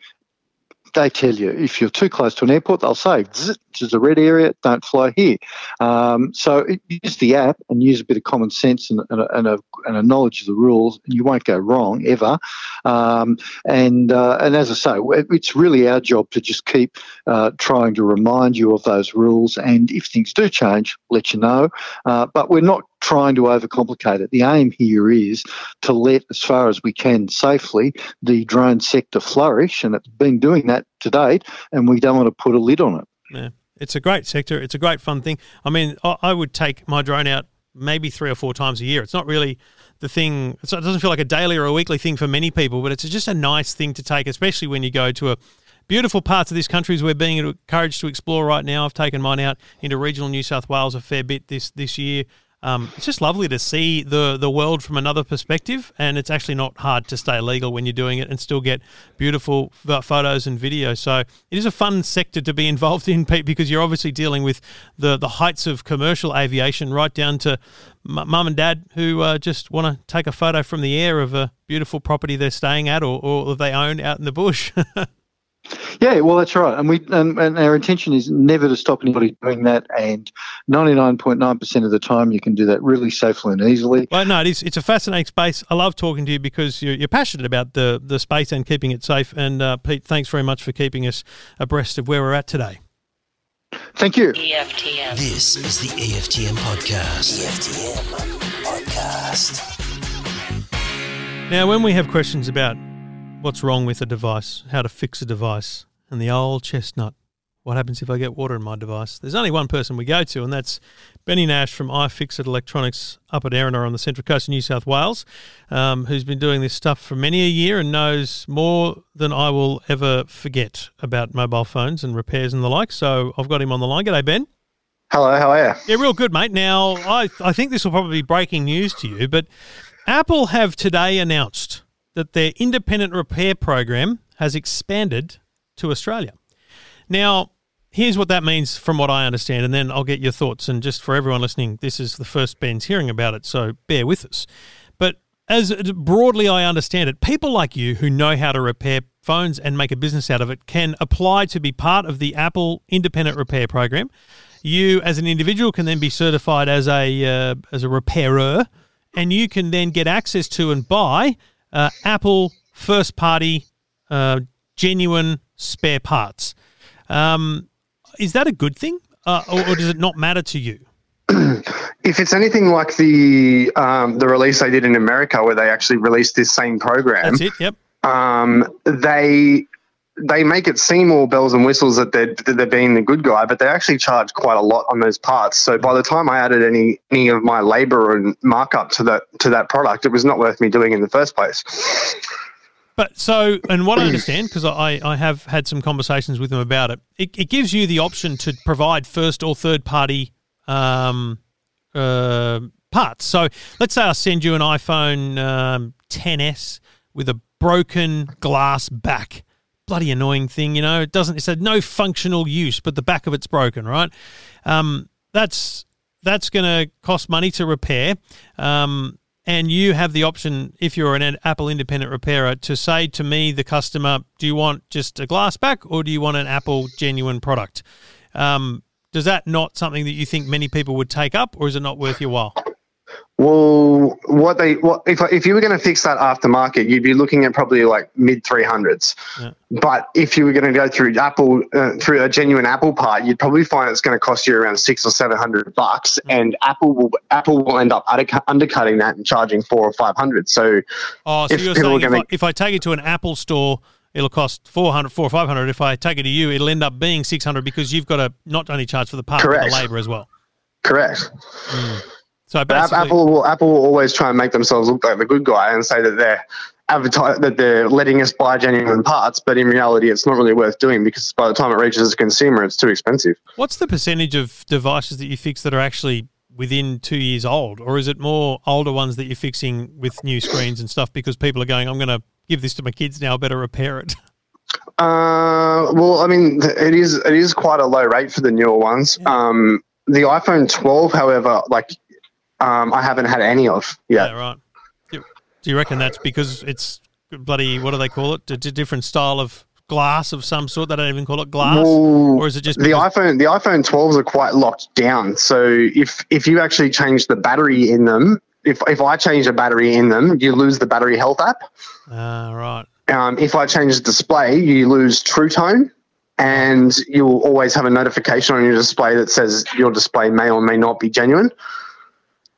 they tell you if you're too close to an airport, they'll say, this is a red area, don't fly here. Um, so use the app and use a bit of common sense and, and, a, and, a, and a, knowledge of the rules, and you won't go wrong ever. Um, and, uh, and as I say, it's really our job to just keep uh, trying to remind you of those rules. And if things do change, let you know. Uh, but we're not trying to overcomplicate it. The aim here is to let, as far as we can safely, the drone sector flourish, and it's been doing that to date, and we don't want to put a lid on it. Yeah. It's a great sector. It's a great fun thing. I mean, I would take my drone out maybe three or four times a year. It's not really the thing. it doesn't feel like a daily or a weekly thing for many people, but it's just a nice thing to take, especially when you go to a beautiful parts of this country as we're being encouraged to explore right now. I've taken mine out into regional New South Wales a fair bit this this year. Um, it's just lovely to see the the world from another perspective, and it's actually not hard to stay legal when you're doing it and still get beautiful photos and videos. So it is a fun sector to be *laughs* involved in, Pete, because you're obviously dealing with the the heights of commercial aviation, right down to mum and dad who uh, just want to take a photo from the air of a beautiful property they're staying at or, or they own out in the bush. *laughs* Yeah, well, that's right, and we and, and our intention is never to stop anybody doing that. And ninety nine point nine percent of the time, you can do that really safely and easily. Well, no, it is. It's a fascinating space. I love talking to you because you're, you're passionate about the the space and keeping it safe. And uh, Pete, thanks very much for keeping us abreast of where we're at today. Thank you. EFTM. This is the EFTM podcast. EFTM podcast. Now, when we have questions about what's wrong with a device, how to fix a device, and the old chestnut, what happens if I get water in my device? There's only one person we go to, and that's Benny Nash from iFixit Electronics up at Erina on the Central Coast of New South Wales, um, who's been doing this stuff for many a year and knows more than I will ever forget about mobile phones and repairs and the like. So I've got him on the line. G'day, Ben. Hello, how are you? Yeah, real good, mate. Now, I, I think this will probably be breaking news to you, but Apple have today announced that their independent repair program has expanded to Australia. Now, here's what that means from what I understand, and then I'll get your thoughts. And just for everyone listening, this is the first Ben's hearing about it, so bear with us. But as broadly I understand it, people like you who know how to repair phones and make a business out of it can apply to be part of the Apple independent repair program. You, as an individual, can then be certified as a uh, as a repairer, and you can then get access to and buy uh, Apple first party uh, genuine spare parts. Um, is that a good thing, uh, or, or does it not matter to you? *clears throat* If it's anything like the um, the release they did in America, where they actually released this same program, That's it. Yep. um, they they make it seem all bells and whistles that they're that they're being the good guy, but they actually charge quite a lot on those parts. So by the time I added any any of my labor and markup to that to that product, it was not worth me doing in the first place. But so, and what I understand, because I, I have had some conversations with them about it, it, it gives you the option to provide first or third party um, uh, parts. So let's say I send you an iPhone um, 10s with a broken glass back. Bloody annoying thing, you know. It doesn't. It's a no functional use, but the back of it's broken, right? Um, that's that's going to cost money to repair. Um, and you have the option, if you're an Apple independent repairer, to say to me, the customer, do you want just a glass back or do you want an Apple genuine product? Um, does that not something that you think many people would take up, or is it not worth your while? Well, what they what if if you were going to fix that aftermarket, you'd be looking at probably like mid three hundreds. Yeah. But if you were going to go through Apple uh, through a genuine Apple part, you'd probably find it's going to cost you around six or seven hundred bucks, and Apple will Apple will end up undercutting that and charging four or five hundred. So Oh, so If you're saying if, gonna- I, if I take it to an Apple store, it'll cost 400, 400 or 500. If I take it to you, it'll end up being 600 because you've got to not only charge for the part, but Correct. the labor as well. correct. So But App- basically, Apple will Apple will always try and make themselves look like the good guy and say that they're advertise that they're letting us buy genuine parts, but in reality, it's not really worth doing because by the time it reaches a consumer, it's too expensive. what's the percentage of devices that you fix that are actually within two years old? Or is it more older ones that you're fixing with new screens and stuff because people are going, I'm going to give this to my kids now, I better repair it? *laughs* Uh, well, I mean, it is it is quite a low rate for the newer ones. Um, the iPhone 12, however, like um, I haven't had any of yet. Yeah, right. Do, do you reckon that's because it's bloody, what do they call it? A d- different style of glass of some sort? They don't even call it glass? Well, or is it just the iPhone? The iPhone 12s are quite locked down. So if if you actually change the battery in them, if if I change a battery in them, you lose the battery health app. Ah, right. Um, if I change the display, you lose True Tone, and you'll always have a notification on your display that says your display may or may not be genuine.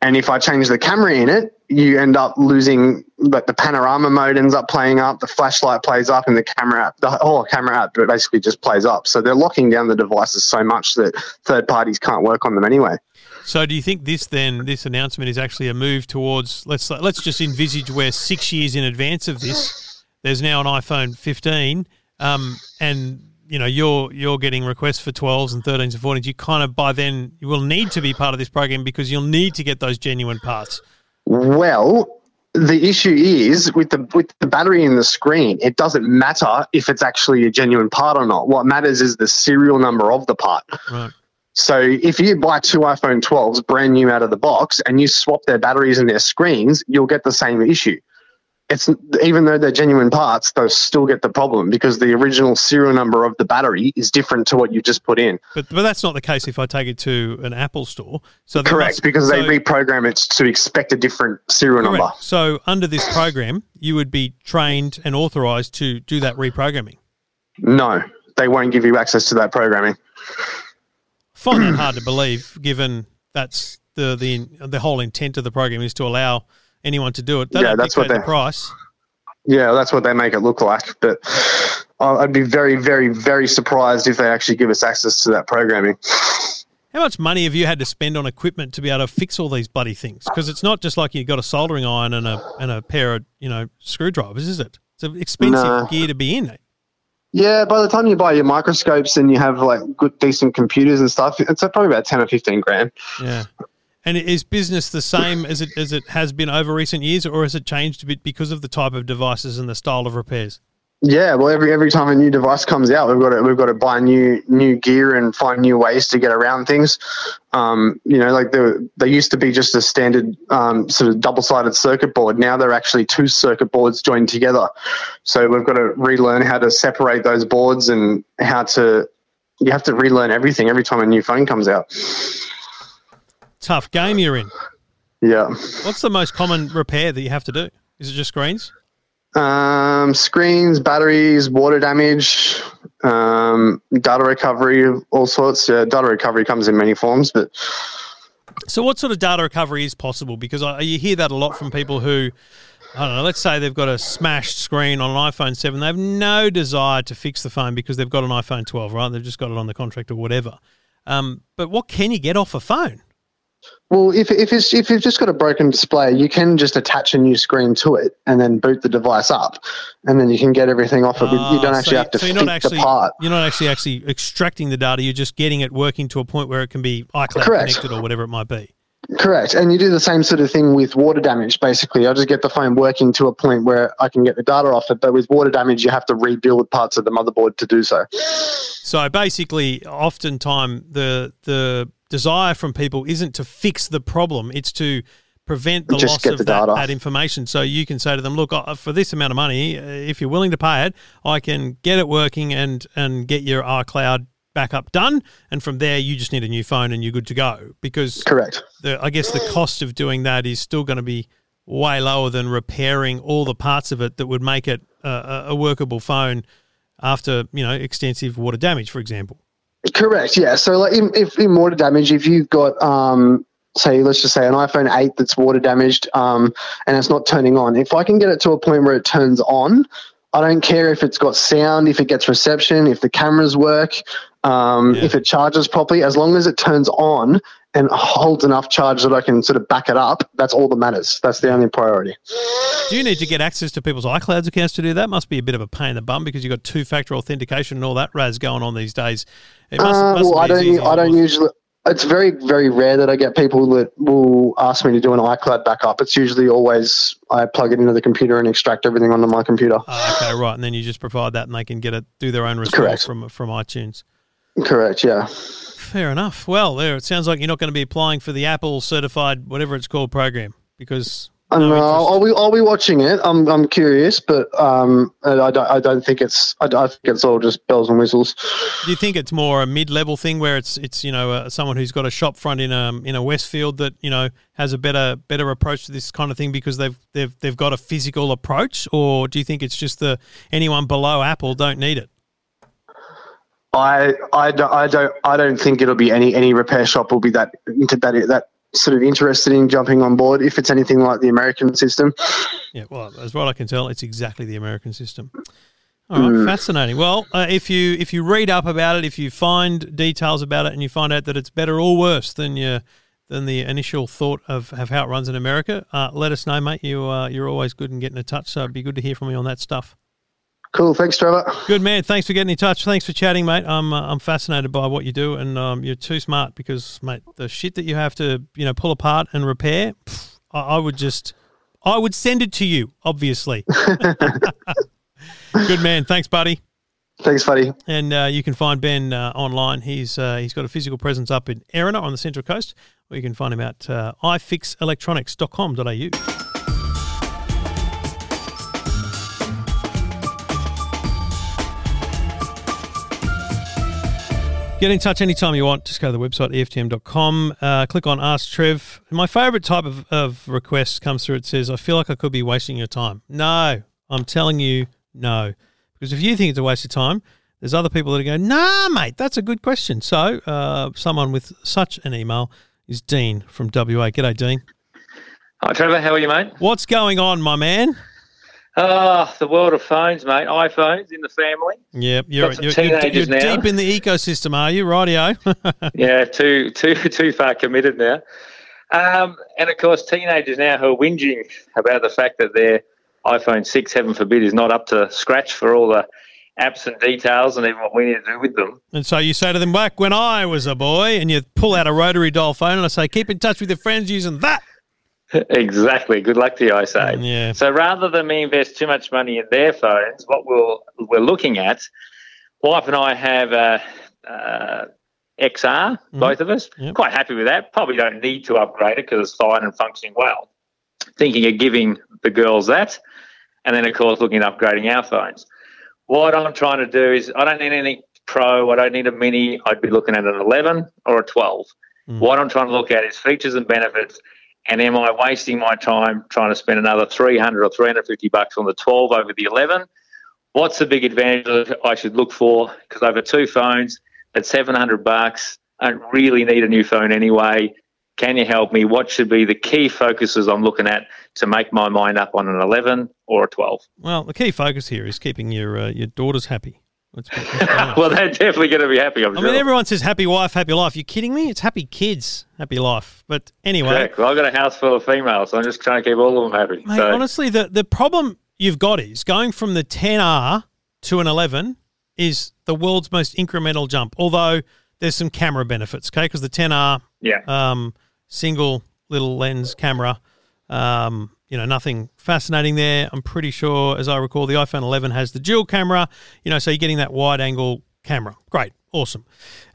And if I change the camera in it, you end up losing like the panorama mode ends up playing up, the flashlight plays up, and the camera app, the whole camera app basically just plays up. So they're locking down the devices so much that third parties can't work on them anyway. So, do you think this then, this announcement is actually a move towards let's let's just envisage where six years in advance of this, there's now an iPhone 15, um, and you know you're you're getting requests for 12s and 13s and 14s. You kind of by then you will need to be part of this program because you'll need to get those genuine parts. Well, the issue is with the with the battery in the screen, it doesn't matter if it's actually a genuine part or not. What matters is the serial number of the part. Right. So if you buy two iPhone 12s brand new out of the box and you swap their batteries and their screens, you'll get the same issue. It's even though they're genuine parts, they'll still get the problem because the original serial number of the battery is different to what you just put in. But but that's not the case if I take it to an Apple store. So Correct, must- because so- they reprogram it to expect a different serial number. So under this program, you would be trained and authorized to do that reprogramming. No, they won't give you access to that programming. Find that hard to believe, given that's the the the whole intent of the program is to allow anyone to do it. They Yeah, that's what dictate the they- price. Yeah, that's what they make it look like. But I'd be very, very, very surprised if they actually give us access to that programming. How much money have you had to spend on equipment to be able to fix all these bloody things? Because it's not just like you've got a soldering iron and a and a pair of you know screwdrivers, is it? It's an expensive No. gear to be in. Yeah, by the time you buy your microscopes and you have like good, decent computers and stuff, it's probably about ten or fifteen grand. Yeah. And is business the same as it as it has been over recent years, or has it changed a bit because of the type of devices and the style of repairs? Yeah, well, every every time a new device comes out, we've got to we've got to buy new new gear and find new ways to get around things. Um, you know, like the they used to be just a standard um, sort of double sided circuit board. Now they're actually two circuit boards joined together. So we've got to relearn how to separate those boards and how to. You have to relearn everything every time a new phone comes out. Tough game you're in. Yeah. What's the most common repair that you have to do? Is it just screens? Um, screens, batteries, water damage, um, data recovery, all sorts. Yeah, data recovery comes in many forms, but So, what sort of data recovery is possible? Because I, you hear that a lot from people who, I don't know, let's say they've got a smashed screen on an iPhone 7. They have no desire to fix the phone because they've got an iPhone 12, right? They've just got it on the contract or whatever. Um, but what can you get off a phone? Well, if if it's if you've just got a broken display, you can just attach a new screen to it and then boot the device up, and then you can get everything off of it. you don't Ah, actually so, have to so you're not actually the part. you're not actually actually extracting the data. You're just getting it working to a point where it can be iCloud Correct. connected or whatever it might be. Correct, and you do the same sort of thing with water damage. Basically, I just get the phone working to a point where I can get the data off it. But with water damage, you have to rebuild parts of the motherboard to do so. So basically, oftentimes the the desire from people isn't to fix the problem; it's to prevent the Just loss of the that, that information. So you can say to them, "Look, for this amount of money, uh, if you're willing to pay it, I can get it working and and get your iCloud backup done, and from there, you just need a new phone and you're good to go." Because Correct. the I guess the cost of doing that is still going to be way lower than repairing all the parts of it that would make it a- a workable phone after you know extensive water damage, for example. Correct. Yeah. So, like, in, if in water damage, if you've got, um, say, let's just say an iPhone 8 that's water damaged, um, and it's not turning on, if I can get it to a point where it turns on, I don't care if it's got sound, if it gets reception, if the cameras work, um, Yeah. if it charges properly, as long as it turns on and holds enough charge that I can sort of back it up, that's all that matters. That's the only priority. Do you need to get access to people's iClouds accounts to do that? Must be a bit of a pain in the bum because you've got two-factor authentication and all that raz going on these days. It must, Uh, mustn't well, I don't. I don't usually. It's very, very rare that I get people that will ask me to do an iCloud backup. It's usually always I plug it into the computer and extract everything onto my computer. Ah, okay, right, and then you just provide that, and they can get it do their own restore Correct. from from iTunes. Correct. Yeah. Fair enough. Well, there it sounds like you're not going to be applying for the Apple certified whatever it's called program because I don't no know. interest. I'll be. I'll be watching it. I'm. I'm curious, but um, I don't. I don't think it's. I, I think it's all just bells and whistles. Do you think it's more a mid-level thing where it's it's you know uh, someone who's got a shop front in a in a Westfield that you know has a better better approach to this kind of thing because they've they've they've got a physical approach, or do you think it's just the anyone below Apple don't need it? I. I don't. I don't. I don't think it'll be any any repair shop will be that into that that sort of interested in jumping on board if it's anything like the American system. Yeah, well, as what I can tell, it's exactly the American system. All right, fascinating. Well, uh, if you if you read up about it, if you find details about it, and you find out that it's better or worse than your than the initial thought of, of how it runs in America, uh, let us know, mate. You uh, you're always good in getting in touch, so it'd be good to hear from you on that stuff. Cool. Thanks, Trevor. Good man. Thanks for getting in touch. Thanks for chatting, mate. I'm uh, I'm fascinated by what you do, and um, you're too smart because, mate, the shit that you have to you know pull apart and repair, pff, I, I would just I would send it to you, obviously. *laughs* Good man. Thanks, buddy. Thanks, buddy. And uh, you can find Ben uh, online. He's uh, he's got a physical presence up in Erina on the Central Coast, or you can find him at uh, ifixelectronics.com.au. Get in touch anytime you want. Just go to the website, EFTM.com. Uh, click on Ask Trev. My favourite type of, of request comes through. It says, I feel like I could be wasting your time. No, I'm telling you, no. Because if you think it's a waste of time, there's other people that are going, nah, mate, that's a good question. So, uh, someone with such an email is Dean from WA. G'day, Dean. Hi, Trevor. How are you, mate? What's going on, my man? Ah, the world of phones, mate. iPhones in the family. Yep, you're, you're, you're, you're deep in the ecosystem, are you? Rightio. *laughs* Yeah, too too *laughs* too far committed now. Um, and of course, teenagers now who are whinging about the fact that their iPhone six, heaven forbid, is not up to scratch for all the apps and details and even what we need to do with them. And so you say to them, back when I was a boy, and you pull out a rotary dial phone, and I say, keep in touch with your friends using that. *laughs* exactly. Good luck to you, I say. Yeah. So rather than me invest too much money in their phones, what we'll, we're looking at, wife and I have a, uh, uh XR, mm-hmm. both of us. Yep. Quite happy with that. Probably don't need to upgrade it because it's fine and functioning well. Thinking of giving the girls that, and then of course looking at upgrading our phones. What I'm trying to do is I don't need anything pro. I don't need a mini. I'd be looking at an 11 or a 12. Mm. What I'm trying to look at is features and benefits. And am I wasting my time trying to spend another 300 or 350 bucks on the 12 over the 11? What's the big advantage I should look for? Because over two phones at 700 bucks, I don't really need a new phone anyway. Can you help me? What should be the key focuses I'm looking at to make my mind up on an 11 or a 12? Well, the key focus here is keeping your uh, your daughters happy. Let's be- let's be honest. well, they're definitely going to be happy. I sure. mean, everyone says happy wife, happy life. You kidding me? It's happy kids, happy life. But anyway, Correct. Well, I've got a house full of females, so I'm just trying to keep all of them happy. mate, so, honestly, the, the problem you've got is going from the 10R to an 11 is the world's most incremental jump. Although there's some camera benefits, okay? Because the 10R yeah. um, single little lens camera. Um, you know, nothing fascinating there. I'm pretty sure, as I recall, the iPhone 11 has the dual camera. You know, so you're getting that wide angle camera. Great, awesome.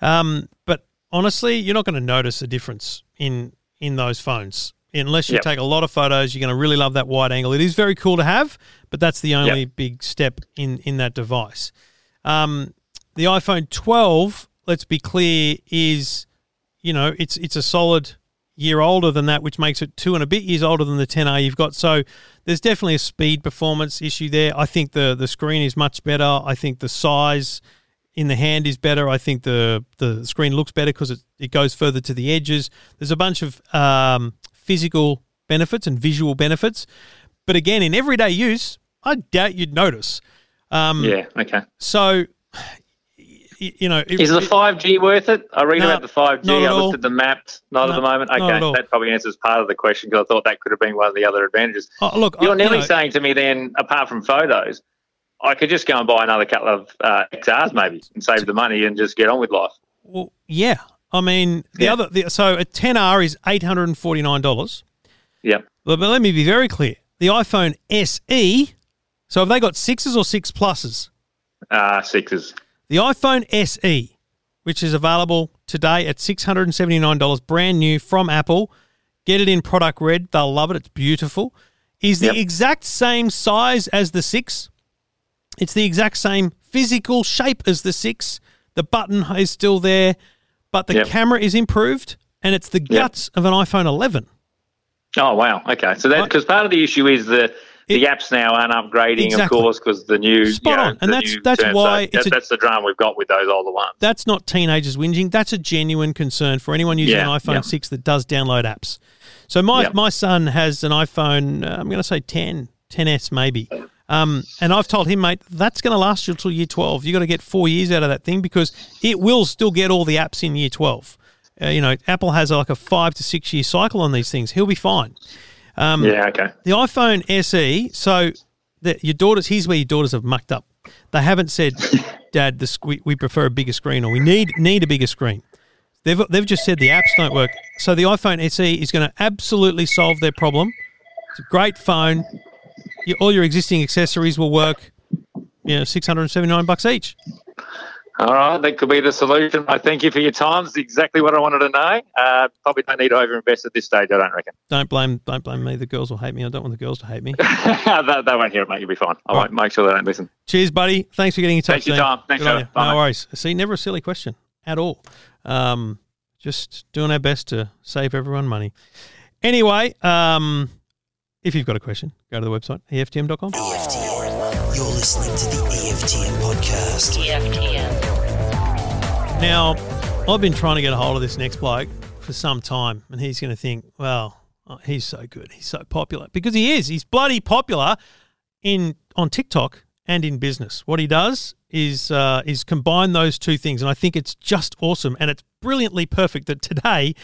Um, but honestly, you're not going to notice a difference in in those phones unless you Yep. take a lot of photos. You're going to really love that wide angle. It is very cool to have, but that's the only Yep. big step in in that device. Um, the iPhone 12, let's be clear, is you know it's it's a solid year older than that, which makes it two and a bit years older than the 10R you've got. So there's definitely a speed performance issue there. I think the the screen is much better. I think the size in the hand is better. I think the the screen looks better because it, it goes further to the edges. There's a bunch of um, physical benefits and visual benefits, but again, in everyday use, I doubt you'd notice. Um, yeah. Okay. So, you know, it- Is the 5G worth it? I read No, about the 5G. not all. looked at the maps. Not No, at the moment. Okay. That probably answers part of the question because I thought that could have been one of the other advantages. Oh, look, You're you nearly know- saying to me then, apart from photos, I could just go and buy another couple of uh, XRs maybe and save the money and just get on with life. Well, yeah. I mean, the Yeah. other the, so a 10R is eight hundred and forty nine dollars. Yeah. But, but let me be very clear: the iPhone SE. So have they got sixes or six pluses? Uh, sixes. The iPhone SE, which is available today at six hundred and seventy nine dollars, brand new from Apple. Get it in product red; they'll love it. It's beautiful. Is the Yep. exact same size as the six. It's the exact same physical shape as the six. The button is still there, but the Yep. camera is improved, and it's the guts of an iPhone 11. Oh wow. Okay. So that because part of the issue is the the apps now aren't upgrading, Exactly. of course, because the new Spot you know, on. And that's- that's terms. why So it's a- that's the drama we've got with those older ones. That's not teenagers whinging. That's a genuine concern for anyone using Yeah, an iPhone yeah. 6 that does download apps. So my Yep. my son has an iPhone. Uh, I'm going to say 10, 10s maybe. Um, and I've told him, mate, that's going to last you until year 12. You got to get four years out of that thing because it will still get all the apps in year 12. Uh, you know, Apple has like a five to six year cycle on these things. He'll be fine. Um, yeah. Okay. The iPhone SE, so the, your daughters, here's where your daughters have mucked up. They haven't said, *laughs* Dad, this, we, we prefer a bigger screen or we need need a bigger screen. They've, they've just said the apps don't work. So the iPhone SE is going to absolutely solve their problem. It's a great phone. Your, all your existing accessories will work. You know, 679 bucks each. All right, that could be the solution. I thank you for your time. It's exactly what I wanted to know. Uh, probably don't need to overinvest at this stage. I don't reckon. Don't blame don't blame me. The girls will hate me. I don't want the girls to hate me. *laughs* they, they won't hear it, mate. You'll be fine. I won't make sure they don't listen. Cheers, buddy. Thanks for getting in touch. Thanks for your time. Thanks, Good on Trevor. you. Bye, No mate. worries. See, never a silly question. at all. Um, just doing our best to save everyone money. Anyway, um, if you've got a question, go to the website, EFTM.com. EFTM. You're listening to the EFTM podcast. EFTM. Now, I've been trying to get a hold of this next bloke for some time, and he's going to think, well, oh, he's so good, he's so popular because he is. He's bloody popular in on TikTok and in business. What he does is uh, is combine those two things, and I think it's just awesome, and it's brilliantly perfect that today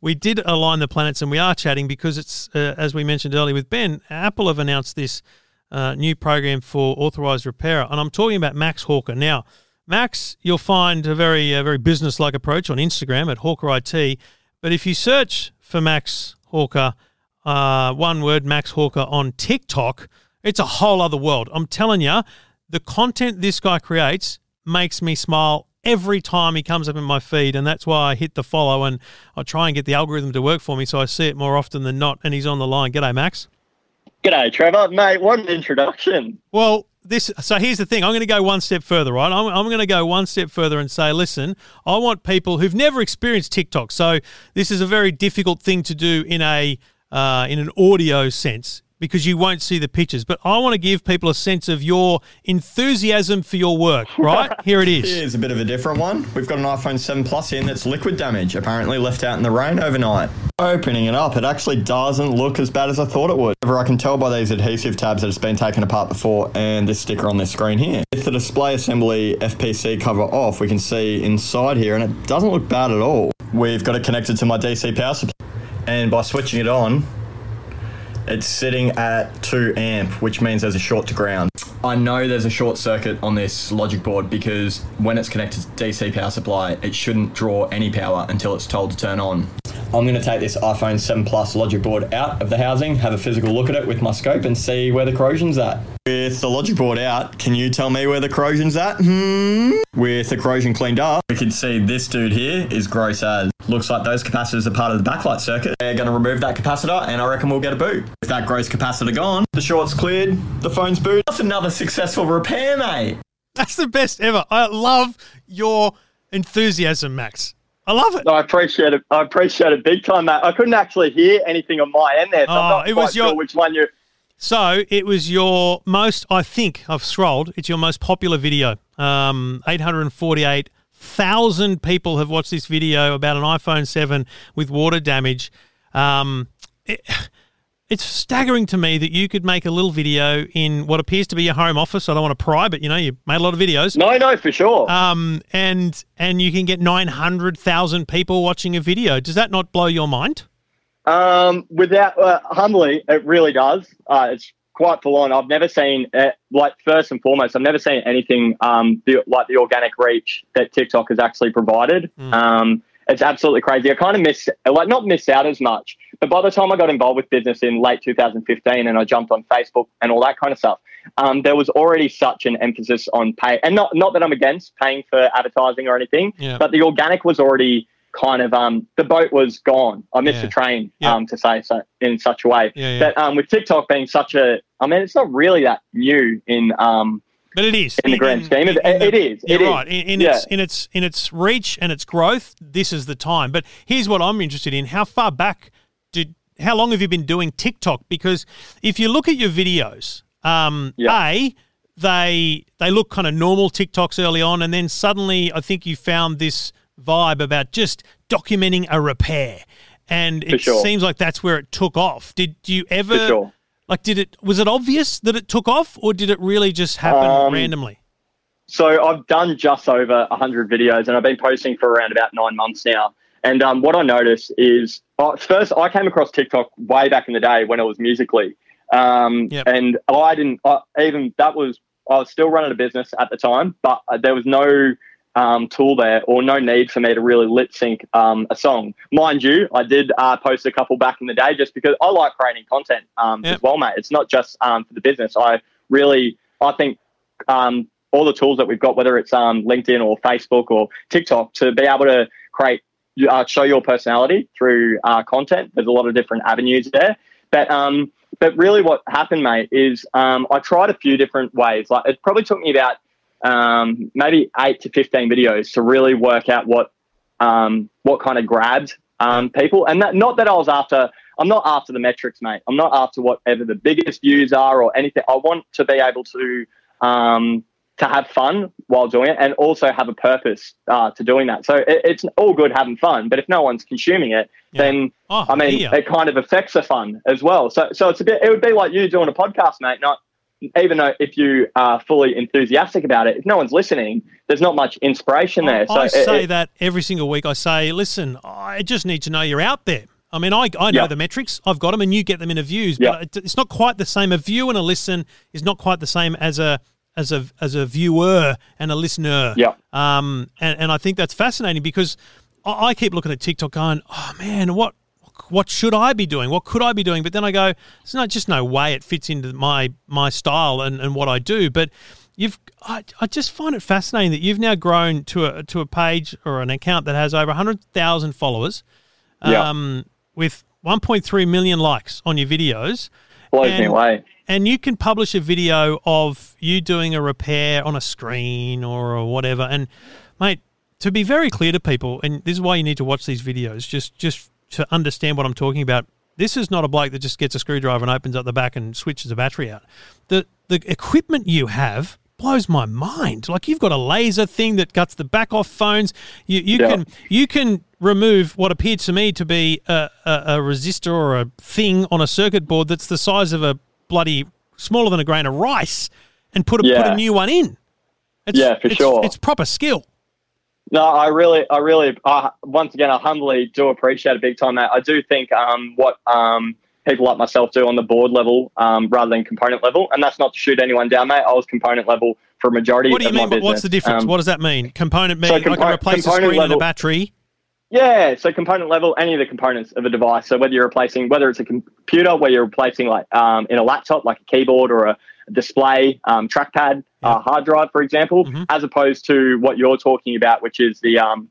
we did align the planets, and we are chatting because it's uh, as we mentioned earlier with Ben. Apple have announced this uh, new program for authorized repairer, and I'm talking about Max Hawker now. Max, you'll find a very very business-like approach on Instagram at Hawker IT. But if you search for Max Hawker, uh, one word, Max Hawker on TikTok, it's a whole other world. I'm telling you, the content this guy creates makes me smile every time he comes up in my feed, and that's why I hit the follow and I try and get the algorithm to work for me, so I see it more often than not. And he's on the line. G'day, Max. G'day, Trevor. Mate, what an introduction. Well, this so here's the thing. I'm going to go one step further, right? I'm, I'm going to go one step further and say, listen, I want people who've never experienced TikTok. So this is a very difficult thing to do in a uh, in an audio sense because you won't see the pictures. But I want to give people a sense of your enthusiasm for your work. *laughs* Right here it is. Here's a bit of a different one. We've got an iPhone 7 Plus in that's liquid damage, apparently left out in the rain overnight. Opening it up, it actually doesn't look as bad as I thought it would. However, I can tell by these adhesive tabs that it's been taken apart before and this sticker on this screen here. With the display assembly FPC cover off, we can see inside here and it doesn't look bad at all. We've got it connected to my DC power supply and by switching it on, it's sitting at 2 amp, which means there's a short to ground. I know there's a short circuit on this logic board because when it's connected to DC power supply, it shouldn't draw any power until it's told to turn on. I'm going to take this iPhone 7 Plus logic board out of the housing, have a physical look at it with my scope and see where the corrosion's at. With the logic board out, can you tell me where the corrosion's at? Hmm? With the corrosion cleaned up, we can see this dude here is gross as. Looks like those capacitors are part of the backlight circuit. They're going to remove that capacitor and I reckon we'll get a boot. With that gross capacitor gone, the short's cleared, the phone's boot. That's another successful repair, mate. That's the best ever. I love your enthusiasm, Max. I love it. I appreciate it. I appreciate it big time, mate. I couldn't actually hear anything on my end there, so Oh, I'm not it quite was your- sure which one you. So it was your most, I think I've scrolled, it's your most popular video. Um, 848,000 people have watched this video about an iPhone 7 with water damage. Um, it, it's staggering to me that you could make a little video in what appears to be your home office. I don't want to pry, but you know, you made a lot of videos. No, no, for sure. Um, and and you can get 900,000 people watching a video. Does that not blow your mind? Um, without uh, humbly, it really does. Uh, it's quite full on. I've never seen uh, like first and foremost, I've never seen anything um, the, like the organic reach that TikTok has actually provided. Um, it's absolutely crazy. I kind of miss like not miss out as much, but by the time I got involved with business in late 2015 and I jumped on Facebook and all that kind of stuff, um, there was already such an emphasis on pay, and not not that I'm against paying for advertising or anything, Yeah. but the organic was already kind of um, the boat was gone. I missed Yeah. the train Yeah. um, to say so in such a way. Yeah. But um, with TikTok being such a, I mean, it's not really that new in um, But it is in the grand scheme. It, in the- it is. You're it is. right. In, in yeah. its in its in its reach and its growth, this is the time. But here's what I'm interested in: how far back? How long have you been doing TikTok? Because if you look at your videos, um, a they they look kind of normal TikToks early on, and then suddenly I think you found this vibe about just documenting a repair, and For it sure. seems like that's where it took off. Did you ever? For sure. Like, did it? Was it obvious that it took off, or did it really just happen Um, randomly? So I've done just over 100 videos and I've been posting for around about nine months now. And um, what I noticed is, uh, first, I came across TikTok way back in the day when it was Musical.ly. Um, Yep. And I didn't, even that was, I was still running a business at the time, but uh, there was no um, tool there or no need for me to really lip sync um, a song. Mind you, I did uh, post a couple back in the day just because I like creating content um, Yep. as well, mate. It's not just um, for the business. I really, I think um, all the tools that we've got, whether it's um, LinkedIn or Facebook or TikTok, to be able to create, uh, show your personality through uh, content. There's a lot of different avenues there. But um, but really, what happened, mate, is um, I tried a few different ways. Like it probably took me about um, maybe eight to fifteen videos to really work out what um, what kind of grabbed um, people. And that, not that I was after. I'm not after the metrics, mate. I'm not after whatever the biggest views are or anything. I want to be able to um, to have fun while doing it and also have a purpose uh, to doing that. So it, it's all good having fun, but if no one's consuming it, Yeah. then Oh, I mean, yeah. it kind of affects the fun as well. So so it's a bit. It would be like you doing a podcast, mate. Not even though if you are fully enthusiastic about it, if no one's listening, there's not much inspiration there. So I it- say it- that every single week. I say, listen, I just need to know you're out there. I mean, I, I know Yeah. the metrics. I've got them, and you get them in a views. But it- it's not quite the same. A view and a listen is not quite the same as a as a as a viewer and a listener. Yeah. Um. And, and I think that's fascinating because I, I keep looking at TikTok, going, oh man, what what should I be doing? What could I be doing? But then I go, there's no just no way it fits into my my style and, and what I do. But you've I, I just find it fascinating that you've now grown to a to a page or an account that has over hundred thousand followers, Yeah. um, with 1.3 million likes on your videos. blows me away. And you can publish a video of you doing a repair on a screen or, or whatever. And mate, to be very clear to people, and this is why you need to watch these videos, just just to understand what I'm talking about. This is not a bloke that just gets a screwdriver and opens up the back and switches the battery out. The the equipment you have blows my mind. Like you've got a laser thing that cuts the back off phones. You you Yeah. can you can remove what appeared to me to be a, a, a resistor or a thing on a circuit board that's the size of a bloody smaller than a grain of rice and put a put a new one in. It's, Yeah, for it's- sure. It's proper skill. No, I really, I really, I, once again, I humbly do appreciate it big time, mate. I do think um, what um, people like myself do on the board level um, rather than component level, and that's not to shoot anyone down, mate. I was component level for a majority of the case. What do you mean? What's the difference? Um, what does that mean? Component mean so I can replace a screen and a battery. Yeah, so component level, any of the components of a device. So whether you're replacing, whether it's a computer, where you're replacing like um, in a laptop, like a keyboard or a display, um, trackpad, uh, hard drive, for example, Mm-hmm. as opposed to what you're talking about, which is the um,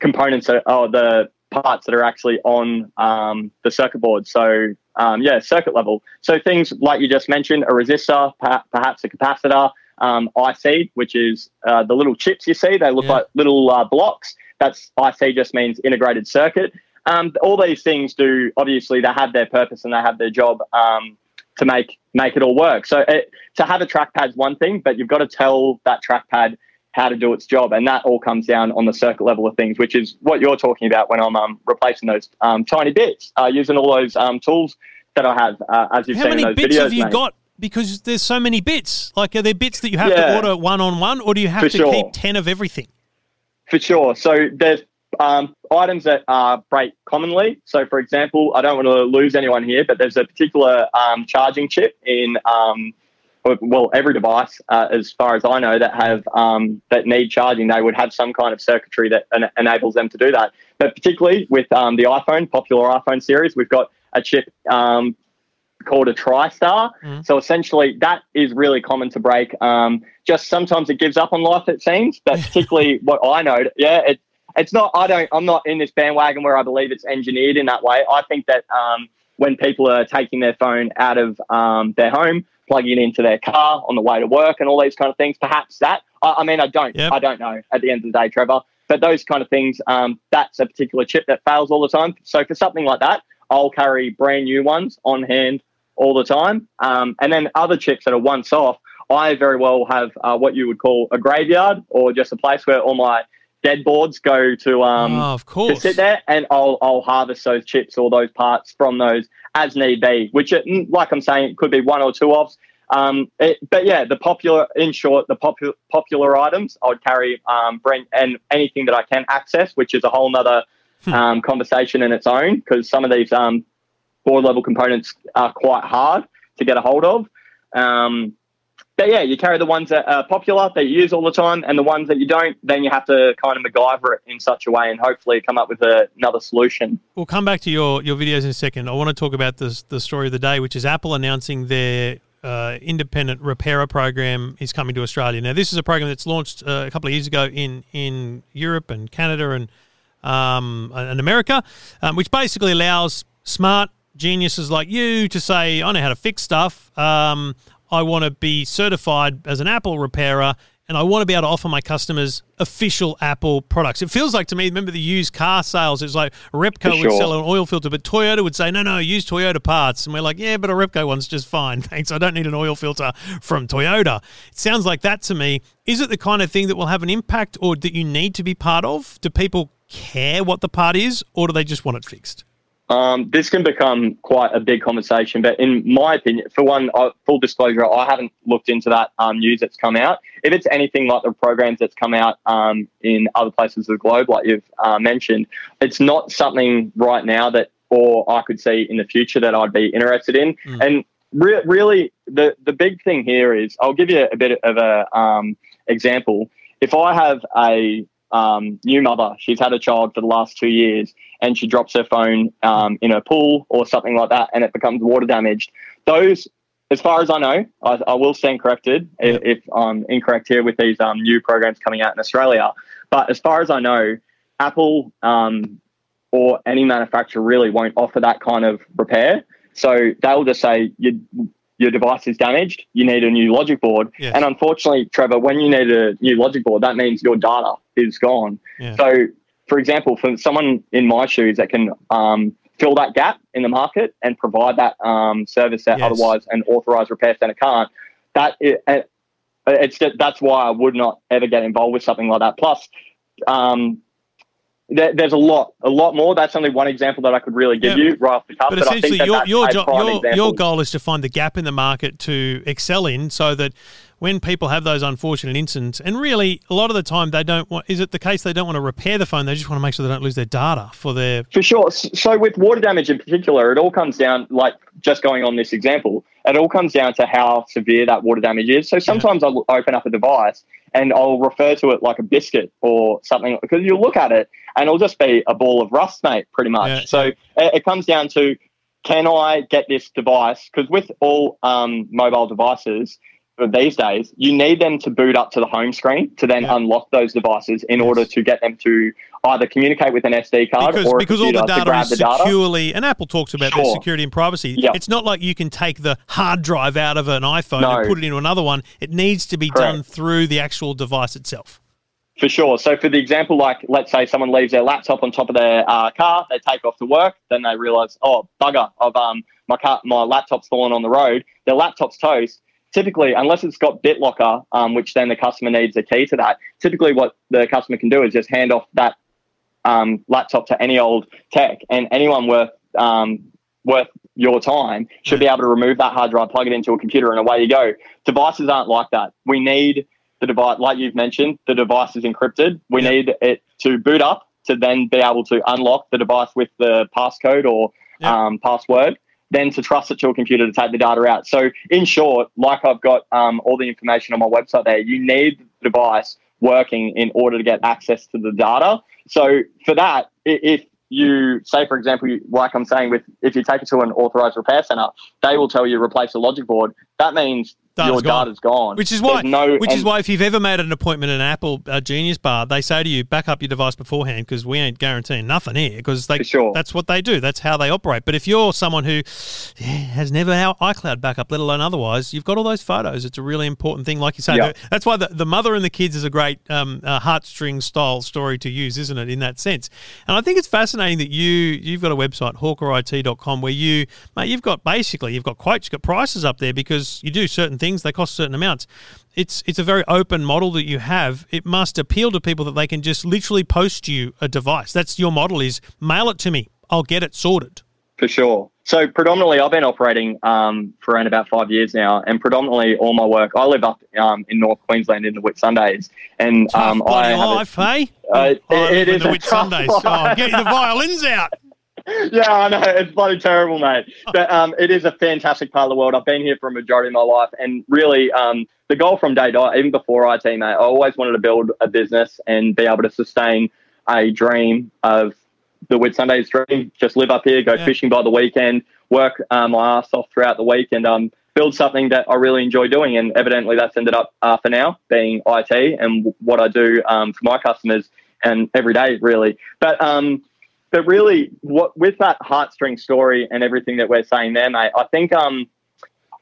components that- or the parts that are actually on um, the circuit board. So um, yeah, circuit level. So things like you just mentioned, a resistor, perhaps a capacitor, um, IC, which is uh, the little chips you see. They look Yeah. like little uh, blocks. That's IC just means integrated circuit. Um, all these things do obviously they have their purpose and they have their job um, to make make it all work. So it, to have a trackpad is one thing, but you've got to tell that trackpad how to do its job, and that all comes down on the circuit level of things, which is what you're talking about when I'm um, replacing those um, tiny bits, uh, using all those um, tools that I have, uh, as you've How seen many in those bits videos. have you mate. got? Because there's so many bits. Like, are there bits that you have to order one on one, or do you have For to sure. keep ten of everything? For sure. So there's um, items that uh, break commonly. So, for example, I don't want to lose anyone here, but there's a particular um, charging chip in um, well every device, uh, as far as I know, that have um, that need charging. They would have some kind of circuitry that en- enables them to do that. But particularly with um, the iPhone, popular iPhone series, we've got a chip um, called a TriStar. So essentially, that is really common to break. Um, just sometimes it gives up on life, it seems. But *laughs* particularly, what I know, yeah, it, it's not. I don't. I'm not in this bandwagon where I believe it's engineered in that way. I think that um, when people are taking their phone out of um, their home, plugging it into their car on the way to work, and all these kind of things, perhaps that. I, I mean, I don't. Yep. I don't know. At the end of the day, Trevor. But those kind of things, um, that's a particular chip that fails all the time. So for something like that, I'll carry brand new ones on hand all the time. Um, and then other chips that are once off, I very well have uh, what you would call a graveyard or just a place where all my dead boards go to um, oh, of to sit there, and I'll I'll harvest those chips or those parts from those as need be. Which, it, mm, like I'm saying, it could be one or two offs. Um, it, but yeah, the popular, in short, the popular popular items I would carry um, bring and anything that I can access, which is a whole nother um, conversation in its own because some of these um, board level components are quite hard to get a hold of. Um, but yeah, you carry the ones that are popular that you use all the time, and the ones that you don't, then you have to kind of MacGyver it in such a way and hopefully come up with a, another solution. We'll come back to your, your videos in a second. I want to talk about this, the story of the day, which is Apple announcing their uh, independent repairer program is coming to Australia. Now, this is a program that's launched uh, a couple of years ago in, in Europe and Canada and um, and America, um, which basically allows smart geniuses like you to say, I know how to fix stuff. Um, I want to be certified as an Apple repairer. And I want to be able to offer my customers official Apple products. It feels like to me, remember the used car sales? It's like Repco For would sell an oil filter, but Toyota would say, no, no, use Toyota parts. And we're like, yeah, but a Repco one's just fine. *laughs* Thanks. I don't need an oil filter from Toyota. It sounds like that to me. Is it the kind of thing that will have an impact or that you need to be part of? Do people care what the part is or do they just want it fixed? Um, this can become quite a big conversation, but in my opinion, for one, uh, full disclosure, I haven't looked into that um, news that's come out. If it's anything like the programs that's come out um, in other places of the globe, like you've uh, mentioned, it's not something right now that, or I could see in the future that I'd be interested in. And re- really, the the big thing here is, I'll give you a bit of a um, example. If I have a um, new mother, she's had a child for the last two years, and she drops her phone um, in a pool or something like that, and it becomes water damaged. Those, as far as I know, I, I will stand corrected if, if I'm incorrect here with these um, new programs coming out in Australia. But as far as I know, Apple um, or any manufacturer really won't offer that kind of repair. So they'll just say your your device is damaged. You need a new logic board. Yes. And unfortunately, Trevor, when you need a new logic board, that means your data is gone. Yeah. So, for example, for someone in my shoes that can um, fill that gap in the market and provide that um, service that Yes. otherwise an authorized repair center can't, that it, it- it's that's why I would not ever get involved with something like that. Plus, um, there, there's a lot, a lot more. That's only one example that I could really give Yeah. you right off the cuff. But I think essentially, your your, a jo- prime your, your goal is to find the gap in the market to excel in, so that when people have those unfortunate incidents, and really a lot of the time they don't want. Is it the case they don't want to repair the phone? They just want to make sure they don't lose their data for their. For sure. So with water damage in particular, it all comes down, like just going on this example, it all comes down to how severe that water damage is. So sometimes I'll open up a device and I'll refer to it like a biscuit or something because you'll look at it and it'll just be a ball of rust, mate, pretty much. Yeah, so it, it comes down to can I get this device? Because with all um, mobile devices, for these days, you need them to boot up to the home screen to then Yeah. unlock those devices in order to get them to either communicate with an SD card Because, or a because all the data is the data. securely, and Apple talks about Sure. security and privacy. Yep. It's not like you can take the hard drive out of an iPhone and put it into another one. It needs to be Correct. done through the actual device itself. For sure. So, for the example, like let's say someone leaves their laptop on top of their uh, car, they take off to work, then they realize, oh bugger, I've um my car, my laptop's fallen on the road. Their laptop's toast. Typically, unless it's got BitLocker, um, which then the customer needs a key to that. Typically, what the customer can do is just hand off that um, laptop to any old tech, and anyone worth um, worth your time should be able to remove that hard drive, plug it into a computer, and away you go. Devices aren't like that. We need the device, like you've mentioned, the device is encrypted. We Yeah. need it to boot up to then be able to unlock the device with the passcode or Yeah. um, password. Then to trust it to a computer to take the data out. So, in short, like I've got um, all the information on my website there, you need the device working in order to get access to the data. So, for that, if you say, for example, like I'm saying, with if you take it to an authorized repair center, they will tell you replace the logic board. That means Data's your gone. data's gone. Which is why, There's no, which is and- why, if you've ever made an appointment at an Apple uh, Genius Bar, they say to you, back up your device beforehand because we ain't guaranteeing nothing here because they For sure. that's what they do. That's how they operate. But if you're someone who yeah, has never had iCloud backup, let alone otherwise, you've got all those photos. It's a really important thing, like you say. Yeah. That's why the, the mother and the kids is a great um, uh, heartstring style story to use, isn't it? In that sense, and I think it's fascinating that you you've got a website hawkerit.com where you mate, you've got basically you've got quotes, you've got prices up there because you do certain things, they cost certain amounts. It's it's a very open model that you have. It must appeal to people that they can just literally post you a device. That's your model is mail it to me. I'll get it sorted. For sure. So predominantly, I've been operating um, for around about five years now, and predominantly all my work. I live up um, in North Queensland in the Whitsundays, and um, I have a- life, hey? Uh, it- it in the a Whitsundays. Oh, get the violins out. *laughs* yeah, I know it's bloody terrible, mate. But um, it is a fantastic part of the world. I've been here for a majority of my life, and really, um, the goal from day dot, even before IT, mate, I always wanted to build a business and be able to sustain a dream of the Whitsundays dream. Just live up here, go Yeah. fishing by the weekend, work um, my ass off throughout the week, and um, build something that I really enjoy doing. And evidently, that's ended up uh, for now being IT and w- what I do um, for my customers and every day, really. But um, but really, what with that heartstring story and everything that we're saying there, mate, I think um,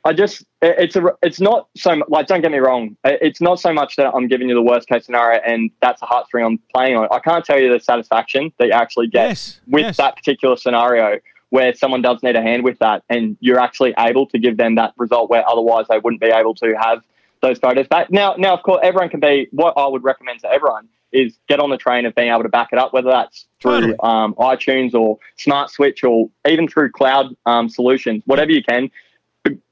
I just it's a it's not so like don't get me wrong. It's not so much that I'm giving you the worst case scenario and that's a heartstring I'm playing on. I can't tell you the satisfaction that you actually get Yes, with yes. that particular scenario where someone does need a hand with that and you're actually able to give them that result where otherwise they wouldn't be able to have those photos back. Now, now of course, everyone can be. What I would recommend to everyone is get on the train of being able to back it up, whether that's through um, iTunes or Smart Switch or even through cloud um, solutions, whatever you can.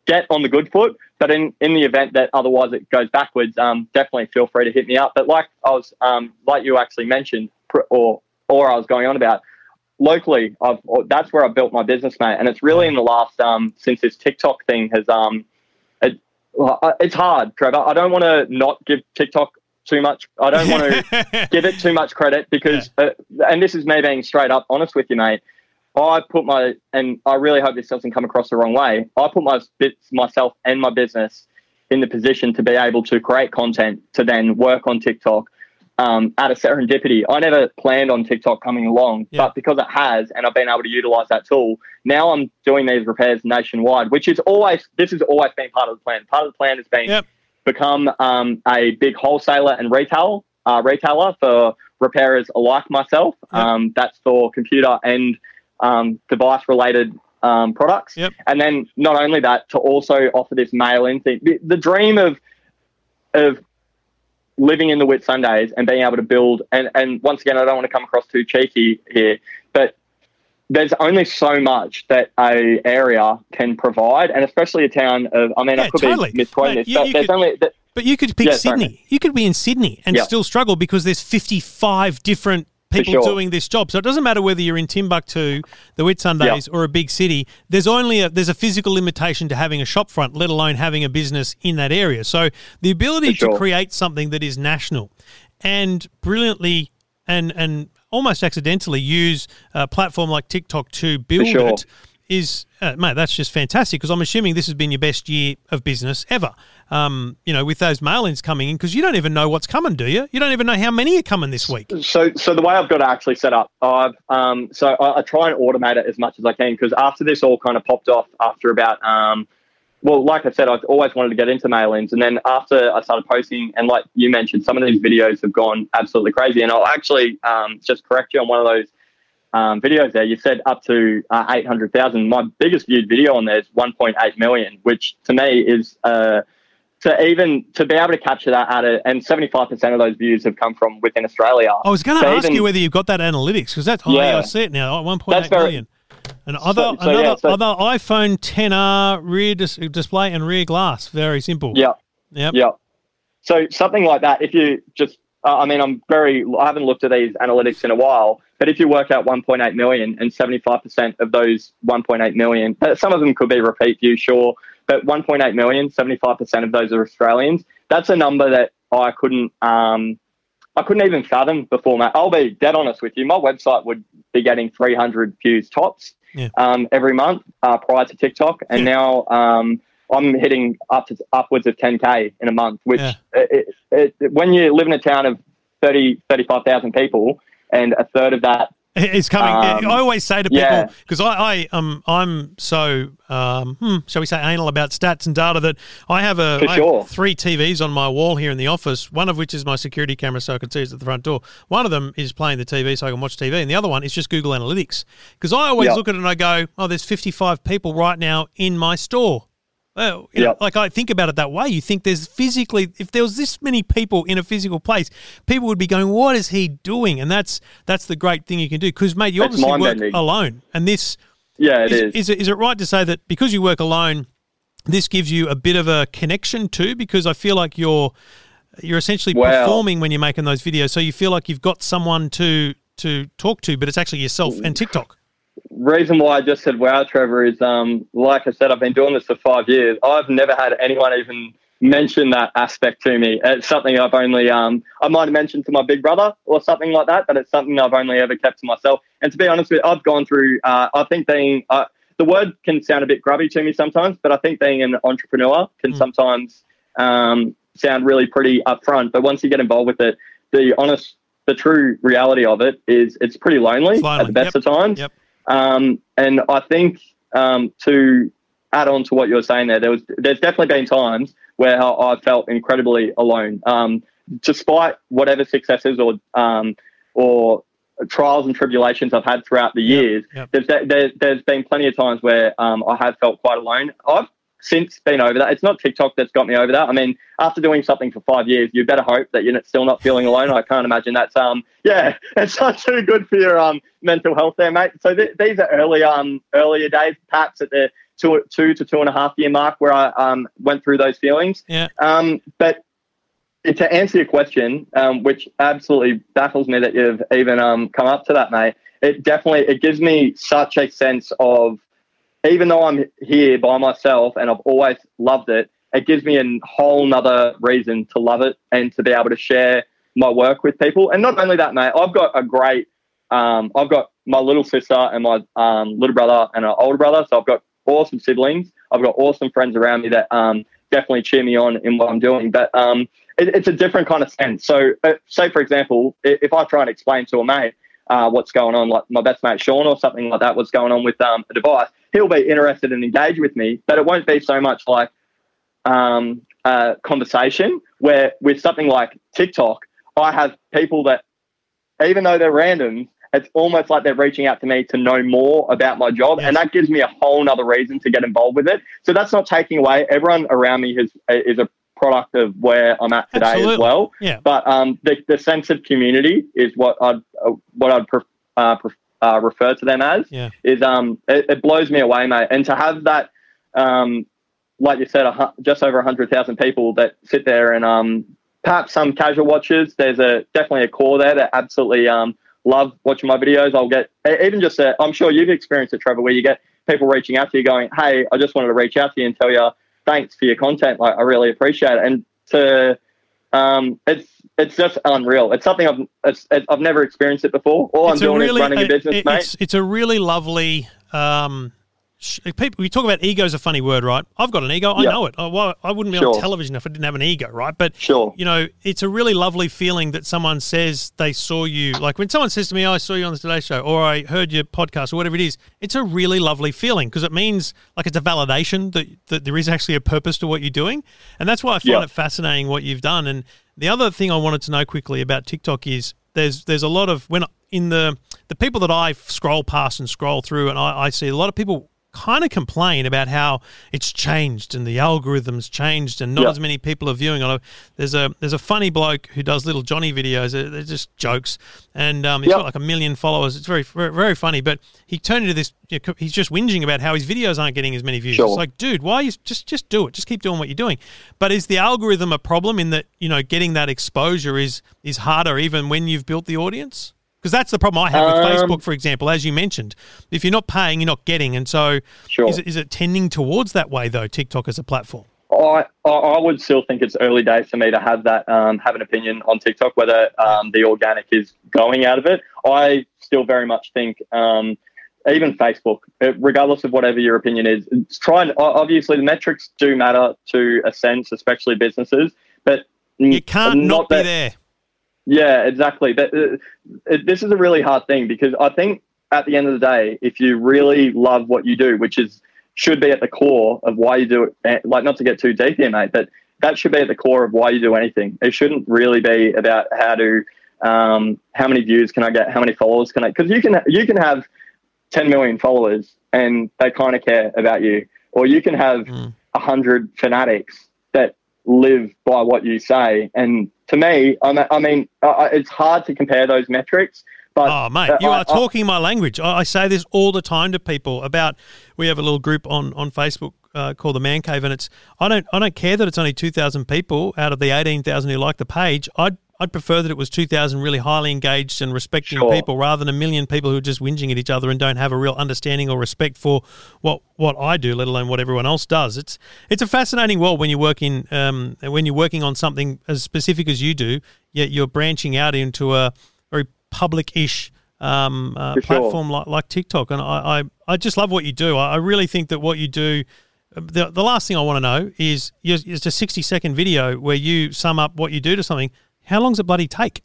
Get on the good foot, but in, in the event that otherwise it goes backwards, um, definitely feel free to hit me up. But like I was, um, like you actually mentioned, or or I was going on about, locally, I've or that's where I built my business, mate. And it's really in the last um, since this TikTok thing has um, it, it's hard, Trevor. I don't want to not give TikTok too much. I don't want to *laughs* give it too much credit because, uh, and this is me being straight up honest with you, mate. I put my, and I really hope this doesn't come across the wrong way. I put my bits, myself and my business in the position to be able to create content to then work on TikTok um, out of serendipity. I never planned on TikTok coming along, but because it has, and I've been able to utilize that tool, now I'm doing these repairs nationwide, which is always, this has always been part of the plan. Part of the plan has been become um, a big wholesaler and retail uh, retailer for repairers like myself. Um, that's for computer and um, device related um, products. And then not only that, to also offer this mail in thing. The, the dream of of living in the Whitsundays and being able to build and, and once again I don't want to come across too cheeky here, there's only so much that a area can provide, and especially a town of. I mean, I could totally. be misquoting Mate, this, you- but you there's could- only. th- But you could pick Yeah, sorry, Sydney. You could be in Sydney and Yeah. still struggle because there's 55 different people sure. doing this job. So it doesn't matter whether you're in Timbuktu, the Whitsundays, or a big city. There's only a, there's a physical limitation to having a shop front, let alone having a business in that area. So the ability sure. to create something that is national and brilliantly and and almost accidentally use a platform like TikTok to build sure. it is uh, mate that's just fantastic because i'm assuming this has been your best year of business ever. Um, you know with those mail-ins coming in because you don't even know what's coming do you? You don't even know how many are coming this week. So, so the way I've got it actually set up, I've um, so I, I try and automate it as much as I can because after this all kind of popped off after about um, well, like I said, I've always wanted to get into mail-ins, and then after I started posting, and like you mentioned, some of these videos have gone absolutely crazy. And I'll actually um, just correct you on one of those um, videos there. You said up to uh, eight hundred thousand. My biggest viewed video on there is one point eight million, which to me is. Uh, to even to be able to capture that at it, and seventy five percent of those views have come from within Australia. i was going to ask even- you whether you've got that analytics because that's yeah. I see it now 1.8 million. Very- and other so, another yeah, so- other iphone 10r rear dis- display and rear glass very simple Yeah. Yep. Yeah. So something like that, if you just, uh, I mean, I'm very, I haven't looked at these analytics in a while, but if you work out 1.8 million and 75% of those 1.8 million, some of them could be repeat views, sure, but 1.8 million, 75% of those are Australians. That's a number that I couldn't, um, I couldn't even fathom before, mate. I'll be dead honest with you. My website would be getting 300 views tops Yeah. um, every month uh, prior to TikTok, and now um, I'm hitting up to upwards of 10k in a month. Which Yeah. it, it, it, when you live in a town of 30, 35,000 people, and a third of that It's coming. Um, I always say to people yeah. because I, I um I'm so um hmm, shall we say anal about stats and data that I have a I have three TVs on my wall here in the office. One of which is my security camera, so I can see it's at the front door. One of them is playing the TV, so I can watch TV, and the other one is just Google Analytics. Because I always Yeah. look at it and I go, oh, there's 55 people right now in my store. Well, you know, Yeah. like I think about it that way. You think there's physically, if there was this many people in a physical place, people would be going, "What is he doing?" And that's that's the great thing you can do because, mate, you obviously work alone, and this Yeah, it is, is. is it, is it right to say that because you work alone, this gives you a bit of a connection too? Because I feel like you're you're essentially performing when you're making those videos, so you feel like you've got someone to to talk to, but it's actually yourself and mm. TikTok. Reason why I just said wow, Trevor, is um, like I said, I've been doing this for five years. I've never had anyone even mention that aspect to me. It's something I've only um, I might have mentioned to my big brother or something like that, but it's something I've only ever kept to myself. And to be honest with you, I've gone through. Uh, I think being uh, the word can sound a bit grubby to me sometimes, but I think being an entrepreneur can sometimes um, sound really pretty upfront. But once you get involved with it, the honest, the true reality of it is it's pretty lonely It's lonely, at the best yep. of times. Yep. Um, and I think um, to add on to what you were saying there, there was there's definitely been times where I felt incredibly alone. Um, despite whatever successes or um, or trials and tribulations I've had throughout the years, yep. There's, there, there's been plenty of times where um, I have felt quite alone. I've since been over that. It's not TikTok that's got me over that. I mean, after doing something for five years, you better hope that you're still not feeling alone. I can't imagine that's um yeah, *laughs* it's not too good for your um mental health there, mate. So th- these are early um earlier days, perhaps at the two two to two and a half year mark where I um went through those feelings. Yeah. Um, but to answer your question, um, which absolutely baffles me that you've even um, come up to that, mate. It definitely it gives me such a sense of, even though I'm here by myself and I've always loved it, it gives me a whole nother reason to love it and to be able to share my work with people. And not only that, mate, I've got a great, um, I've got my little sister and my um, little brother and an older brother, so I've got awesome siblings. I've got awesome friends around me that um, definitely cheer me on in what I'm doing. But um, it, it's a different kind of sense. So, uh, say for example, if I try and explain to a mate uh, what's going on, like my best mate Sean or something like that, what's going on with um, a device, he'll be interested and engaged with me. But it won't be so much like um, a conversation where with something like TikTok, I have people that, even though they're random, it's almost like they're reaching out to me to know more about my job, and that gives me a whole nother reason to get involved with it. So that's not taking away. Everyone around me has is a product of where I'm at today as well. Yeah. But um, the, the sense of community is what I'd uh, what I'd pref- uh, pref- uh, refer to them as. Yeah. Is um, it, it blows me away, mate. And to have that, um, like you said, a, just over hundred thousand people that sit there and um, perhaps some casual watchers. There's a definitely a core there that absolutely um love watching my videos. I'll get even just i I'm sure you've experienced it, Trevor, where you get people reaching out to you going, "Hey, I just wanted to reach out to you and tell you thanks for your content. Like, I really appreciate it." And to um, it's it's just unreal. It's something I've it's, it's, I've never experienced it before. All It's I'm doing really- is running a it- business, it- mate. It's, it's a really lovely. Um, people, we talk about ego is a funny word, right? I've got an ego. I Yeah. know it. I, well, I wouldn't be on television if I didn't have an ego, right? But Sure. you know, it's a really lovely feeling that someone says they saw you. Like when someone says to me, oh, "I saw you on the Today Show," or "I heard your podcast," or whatever it is. It's a really lovely feeling because it means like it's a validation that that there is actually a purpose to what you're doing, and that's why I find Yeah. it fascinating what you've done. And the other thing I wanted to know quickly about TikTok is there's there's a lot of when in the the people that I scroll past and scroll through, and I, I see a lot of people kind of complain about how it's changed and the algorithms changed and not Yeah. as many people are viewing. I know there's a there's a funny bloke who does little Johnny videos. They're, just jokes, and um, he's Yeah. got like a million followers. It's very very, very funny. But he turned into this. You know, he's just whinging about how his videos aren't getting as many views. Sure. It's like, dude, why you just just do it? Just keep doing what you're doing. But is the algorithm a problem in that you know getting that exposure is is harder even when you've built the audience? Because that's the problem I have with Um, Facebook, for example, as you mentioned. If you're not paying, you're not getting, and so Sure. is, it, is it tending towards that way though? TikTok as a platform. I, I would still think it's early days for me to have that um, have an opinion on TikTok whether um, the organic is going out of it. I still very much think um, even Facebook, uh, regardless of whatever your opinion is, it's trying. Obviously, the metrics do matter to a sense, especially businesses, but You can't not, be that- there. Yeah, exactly. But uh, this is a really hard thing because I think at the end of the day, if you really love what you do, which is should be at the core of why you do it, eh, like not to get too deep here, mate, but that should be at the core of why you do anything. It shouldn't really be about how to, um, how many views can I get, how many followers can I? Because you can you can have 10 million followers and they kind of care about you, or you can have Mm. a hundred fanatics that live by what you say. And to me, I mean, I mean uh, it's hard to compare those metrics. But Oh, mate, uh, you I- are talking my language. I, I say this all the time to people about. We have a little group on on Facebook uh, called the Man Cave, and it's I don't I don't care that it's only two thousand people out of the eighteen thousand who like the page. I'd I'd prefer that it was two thousand really highly engaged and respecting Sure. people rather than a million people who are just whinging at each other and don't have a real understanding or respect for what what I do, let alone what everyone else does. It's it's a fascinating world when you work in um, when you're working on something as specific as you do. Yet you're branching out into a very public-ish um, uh, For sure. platform like, like TikTok, and I, I, I just love what you do. I, I really think that what you do. The, the last thing I want to know is it's a 60 second video where you sum up what you do to something. How long does it bloody take?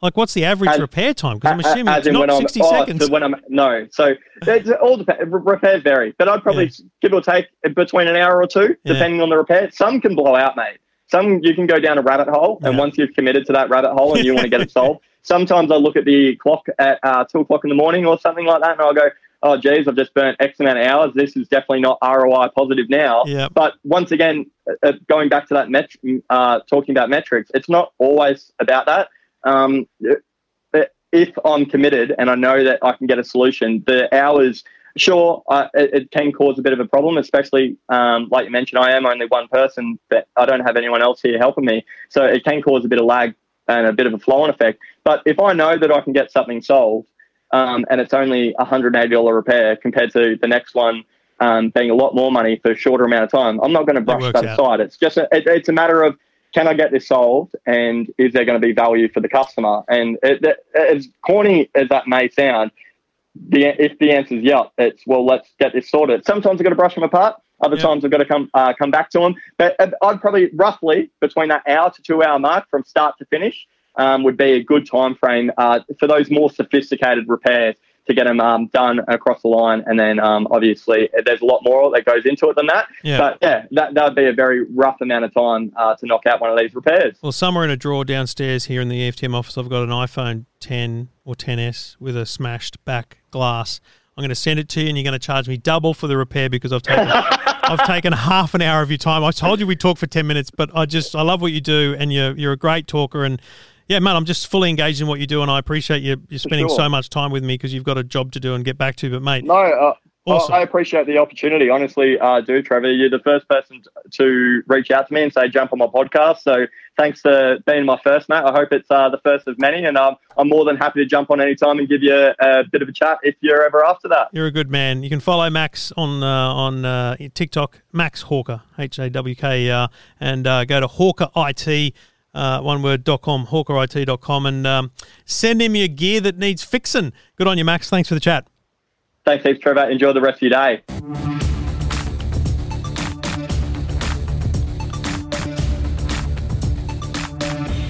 Like, what's the average As- repair time? Because I'm assuming it's not when I'm- 60 oh, seconds. so when I'm no, so it all depends. Repairs vary, but I'd probably give or take between an hour or two, Yeah. depending on the repair. Some can blow out, mate. Some you can go down a rabbit hole, and Yeah. once you've committed to that rabbit hole and you want to get it *laughs* solved, sometimes I look at the clock at uh, two o'clock in the morning or something like that, and I'll go, "Oh, geez, I've just burnt X amount of hours. This is definitely not ROI positive now." Yeah. But once again, uh, going back to that met- uh, talking about metrics, it's not always about that. Um, if I'm committed and I know that I can get a solution, the hours, sure, uh, it, it can cause a bit of a problem, especially um, like you mentioned, I am only one person, but I don't have anyone else here helping me. So it can cause a bit of lag and a bit of a flow on effect. But if I know that I can get something solved um, and it's only a $180 repair compared to the next one um, being a lot more money for a shorter amount of time, I'm not going to brush that aside. It's just a, it, it's a matter of can I get this solved, and is there going to be value for the customer? And it, it, as corny as that may sound, the if the answer is yeah, it's well, let's get this sorted. Sometimes I've got to brush them apart. Other Yeah. times I've got to come uh, come back to them. But uh, I'd probably roughly between that hour to two hour mark from start to finish um, would be a good time frame uh, for those more sophisticated repairs to get them um, done across the line. And then um, obviously there's a lot more that goes into it than that. Yeah. But yeah, that would be a very rough amount of time uh, to knock out one of these repairs. Well, somewhere in a drawer downstairs here in the EFTM office, I've got an iPhone 10 or 10s with a smashed back glass. I'm going to send it to you, and you're going to charge me double for the repair because I've taken *laughs* I've taken half an hour of your time. I told you we'd talk for 10 minutes, but I just I love what you do, and you're you're a great talker, and yeah, man, I'm just fully engaged in what you do, and I appreciate you you spending sure. so much time with me because you've got a job to do and get back to. But mate, No, uh, Awesome. I I appreciate the opportunity. Honestly, uh, do Trevor. You're the first person to reach out to me and say jump on my podcast. So thanks for being my first, mate. I hope it's uh, the first of many, and um, I'm more than happy to jump on any time and give you a, a bit of a chat if you're ever after that. You're a good man. You can follow Max on uh, on uh, TikTok, Max Hawker, H A W K E R, and uh, go to Hawker IT, uh, one word dot com, hawkerit.com, and um, send him your gear that needs fixing. Good on you, Max. Thanks for the chat. Thanks, heaps, Trevor. Enjoy the rest of your day.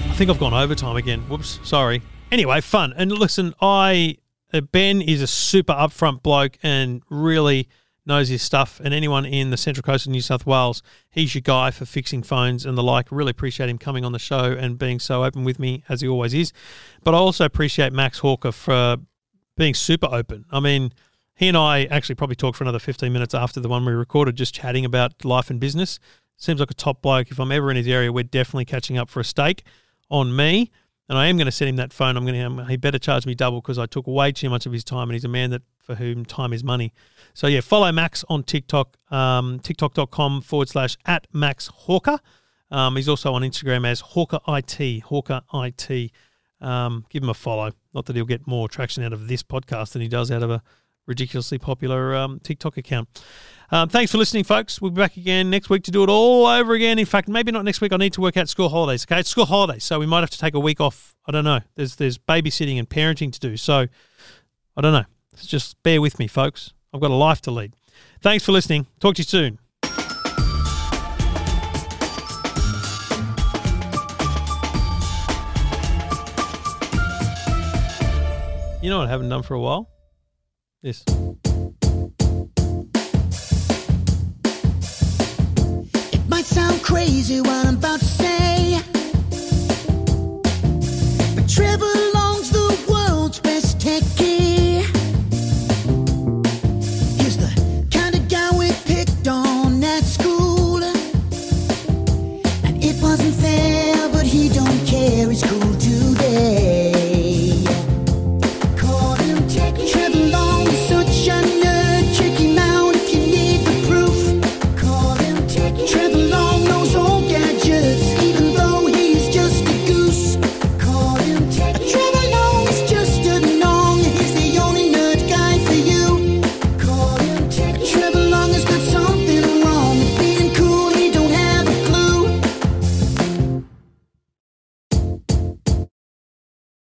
I think I've gone overtime again. Whoops, sorry. Anyway, fun. And listen, I uh, Ben is a super upfront bloke and really knows his stuff. And anyone in the Central Coast of New South Wales, he's your guy for fixing phones and the like. Really appreciate him coming on the show and being so open with me as he always is. But I also appreciate Max Hawker for uh, being super open. I mean, he and I actually probably talked for another 15 minutes after the one we recorded, just chatting about life and business. Seems like a top bloke. If I'm ever in his area, we're definitely catching up for a steak on me. And I am going to send him that phone. I'm going to. He better charge me double because I took way too much of his time, and he's a man that for whom time is money. So yeah, follow Max on TikTok, um, TikTok.com forward slash at Max Hawker. Um, he's also on Instagram as Hawker IT. Hawker IT. Um, give him a follow. Not that he'll get more traction out of this podcast than he does out of a ridiculously popular um, TikTok account. Um, thanks for listening, folks. We'll be back again next week to do it all over again. In fact, maybe not next week. I need to work out school holidays. Okay, it's school holidays, so we might have to take a week off. I don't know. There's there's babysitting and parenting to do, so I don't know. Just bear with me, folks. I've got a life to lead. Thanks for listening. Talk to you soon. You know what I haven't done for a while? This. It Might sound crazy what I'm about to say, but Trevor Long's the world's best techie.